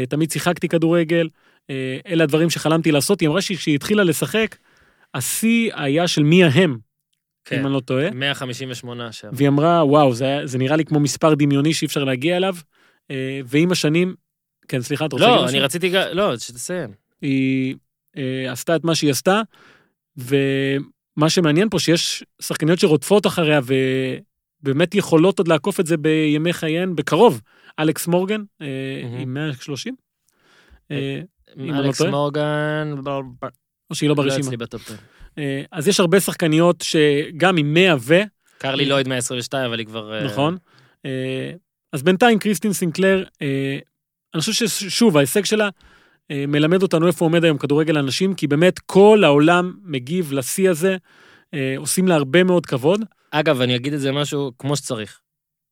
תמיד שיחקתי כדורגל, אה, אלה הדברים שחלמתי לעשות. היא אמרה שכשהיא התחילה לשחק, השיא היה של מי ההם, כן, אם אני לא טועה. 158 שם. והיא אמרה, וואו, זה, זה נראה לי כמו מספר דמיוני שאי אפשר להגיע אליו. אה, ועם השנים, כן, סליחה, אתה רוצה להגיד לא? אני רציתי לא, שתסיים. היא אה, עשתה את מה שהיא עשתה, ומה שמעניין פה שיש שחקניות שרודפות אחריה ובאמת יכולות עוד לעקוף את זה בימי חייהן בקרוב. אלכס מורגן אה. עם 130, אה, לא אלכס. מורגן, או שהיא לא לא ברשימה. בטופ 10. אה, אז יש הרבה שחקניות שגם עם 100 ו... קרלי לויד 122, אבל היא כבר... נכון. אז בינתיים קריסטין סינקלר, אני חושב ששוב, ההישג שלה מלמד אותנו איפה עומד היום כדורגל הנשים, כי באמת כל העולם מגיב לשיא הזה, עושים לה הרבה מאוד כבוד. אגב, אני אגיד את זה משהו כמו שצריך.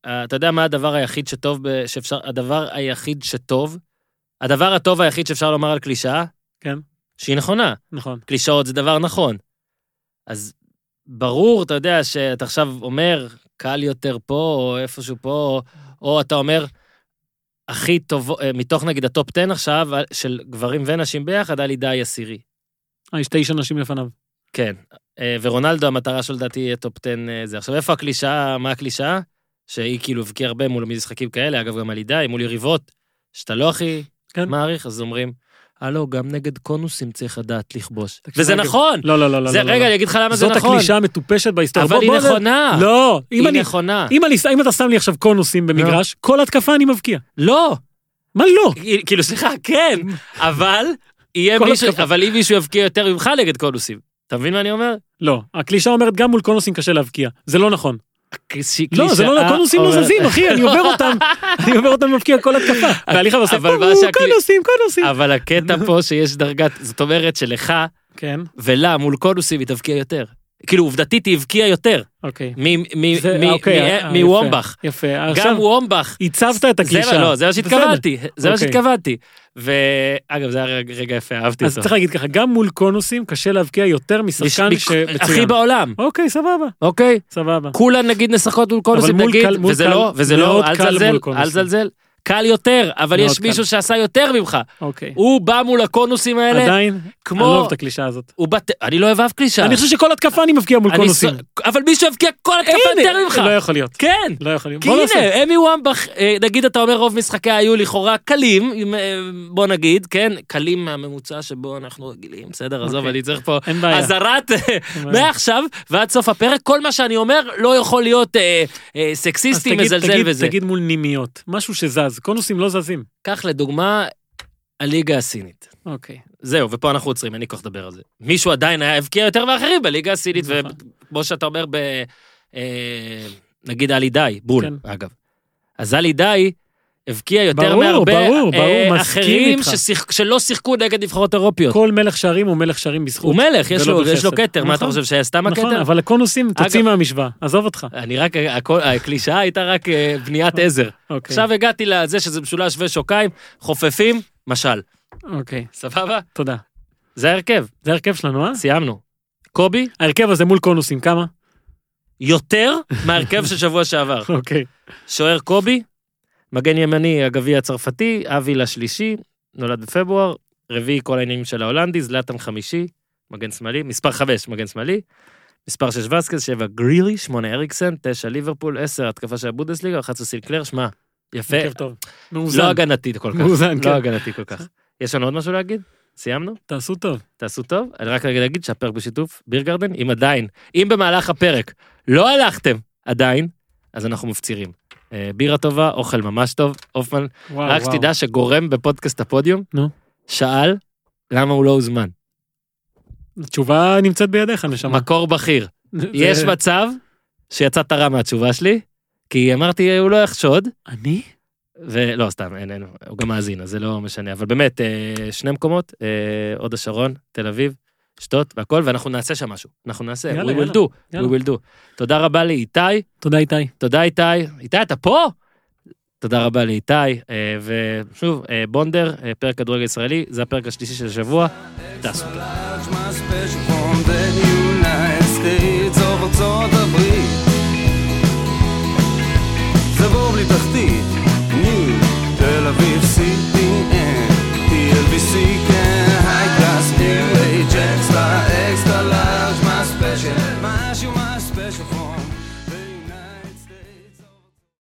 אה, אתה יודע מה הדבר היחיד שטוב, ב- שאפשר, הדבר היחיד שטוב, הדבר הטוב היחיד שאפשר לומר על קלישאה? כן. שהיא נכונה. נכון. קלישאות זה דבר נכון. אז ברור, אתה יודע, שאתה עכשיו אומר, קל יותר פה, או איפשהו פה, או, או אתה אומר, הכי טוב, אה, מתוך נגיד הטופ 10 עכשיו, של גברים ונשים ביחד, היה לי די עשירי. אה, יש תשע נשים לפניו. כן. אה, ורונלדו, המטרה שלו לדעתי יהיה טופ 10 אה, זה. עכשיו, איפה הקלישאה, מה הקלישאה? שהיא כאילו הבקיעה הרבה מול משחקים כאלה, אגב, גם על ידי, מול יריבות, שאתה לא הכי כן. מעריך, אז אומרים, הלו, גם נגד קונוסים צריך לדעת לכבוש. וזה רגע. נכון! לא, לא, לא, לא. זה, לא, רגע, לא. אני אגיד לך למה זה זאת נכון. הקלישאה המטופשת בהיסטוריה. אבל בוא- היא בוא- נכונה. לא, אם היא אני... נכונה. אם, אני, אם אתה שם לי עכשיו קונוסים במגרש, כל התקפה אני מבקיע. לא! מה לא? כאילו, סליחה, כן, אבל מישהו. אבל אם מישהו יבקיע יותר ממך נגד קונוסים. אתה מבין מה אני אומר? לא. הקלישה אומרת גם מול קונוסים קשה להבקיע. זה לא נכון. לא, זה לא, קונוסים לא אומרת- זזים, אחי, אני עובר אותם, אני עובר אותם מבקיע כל התקפה. והליכה אבל מה "קונו, שהקלי- קונוסים, קונוסים. אבל הקטע פה שיש דרגת, זאת אומרת שלך כן, ולה מול קונוסים היא תבקיע יותר. כאילו, עובדתית היא הבקיעה יותר. אוקיי. מוומבך. יפה, גם וומבך. הצבת את הקלישה. לא, זה מה. שהתכוונתי. זה מה אוקיי. שהתכוונתי. ואגב, זה היה רגע- יפה, אהבתי אז אותו. צריך להגיד ככה, גם מול קונוסים קשה להבקיע יותר משחקן מש- שמצוין. הכי בעולם, אוקיי, סבבה, אוקיי? סבבה. כולן נגיד משחקות מול קונוסים, נגיד, וזה לא, וזה לא, אל מול אל קונוסים. קל יותר, אבל יש קל. מישהו שעשה יותר ממך. אוקיי. הוא בא מול הקונוסים האלה, עדיין, אני לא כמו... אוהב את הקלישה הזאת. בת... אני לא אוהב קלישה. אני חושב שכל התקפה אני מבקיע מול אני קונוסים. ס- אבל מישהו הבקיע כל התקפה יותר ממך. לא יכול להיות. כן. לא יכול להיות. כי. הנה, אמי וומבך, אה, נגיד אתה אומר רוב משחקיה היו לכאורה קלים, אה, בוא נגיד, כן, קלים מהממוצע שבו אנחנו רגילים, בסדר, עזוב, אוקיי. אני צריך פה. אזהרת אה. מעכשיו ועד סוף הפרק, כל מה שאני אומר לא יכול להיות סקסיסטי, מזלזל וזה. תגיד מול נימיות, משהו שזז, קונוסים לא זזים. קח לדוגמה, הליגה הסינית. אוקיי. זהו, ופה אנחנו עוצרים, אין לי כוח לדבר על זה. מישהו עדיין היה הבקיע יותר מאחרים בליגה הסינית, נכון. וכמו שאתה אומר ב... אה, נגיד עלי דאי, בול, כן. אגב. אז עלי דאי הבקיע יותר ברור, מהרבה ברור, ברור, אה, אחרים. ששיח... שלא שיחקו נגד נבחרות אירופיות. כל מלך שערים הוא מלך שערים בזכות. הוא מלך, יש לו, יש לו. כתר, מה אתה נכון. חושב, שהיה סתם נכון, הכתר? אבל הקונוסים תוציא מהמשוואה, עזוב אותך. אני רק, הכל- הקלישאה הייתה רק אה, בניית עזר. אוקיי. עכשיו הגעתי לזה שזה משולש ושוקיים, חופפים, משל. אוקיי, סבבה? תודה. זה ההרכב, זה ההרכב שלנו, אה? סיימנו. קובי, ההרכב הזה מול קונוסים, כמה? יותר מההרכב של שבוע שעבר. אוקיי. שוער קובי, מגן ימני הגביע הצרפתי, אבי לשלישי, נולד בפברואר, רביעי כל העניינים של ההולנדי, זלאטן חמישי, מגן שמאלי, מספר חמש, מגן שמאלי, מספר שש וסקס, שבע גרילי, שמונה אריקסן, תשע ליברפול, עשר התקפה של הבונדסליגה, 11 סילקלר, שמע, יפה, טוב. מאוזן. לא הגנתי כל כך, מאוזן, כן. לא הגנתי כל כך. יש לנו עוד משהו להגיד? סיימנו? תעשו טוב. תעשו טוב. אני רק רגע אגיד שהפרק בשיתוף ביר גרדן, אם עדיין, אם במהלך הפרק לא הלכתם עדיין, אז אנחנו מפצירים. אה, בירה טובה, אוכל ממש טוב, הופמן, רק. שתדע שגורם בפודקאסט הפודיום, נו. שאל למה הוא לא הוזמן. התשובה נמצאת בידיך, נשמה. מקור בכיר. יש מצב שיצאת רע מהתשובה שלי, כי אמרתי הוא לא יחשוד, אני? ולא סתם, אין, אין, הוא גם מאזין, אז זה לא משנה, אבל באמת, אה, שני מקומות, אה, הוד השרון, תל אביב, שתות והכל, ואנחנו נעשה שם משהו. אנחנו נעשה, יאללה, we will יאללה, do, יאללה. we will do. תודה רבה לאיתי. תודה איתי. תודה איתי. איתי, אתה פה? תודה רבה לאיתי, אה, ושוב, אה, בונדר, אה, פרק כדורגל ישראלי, זה הפרק השלישי של השבוע, תעשו. תחתית, ניו, תל אביב, CBN, TLBC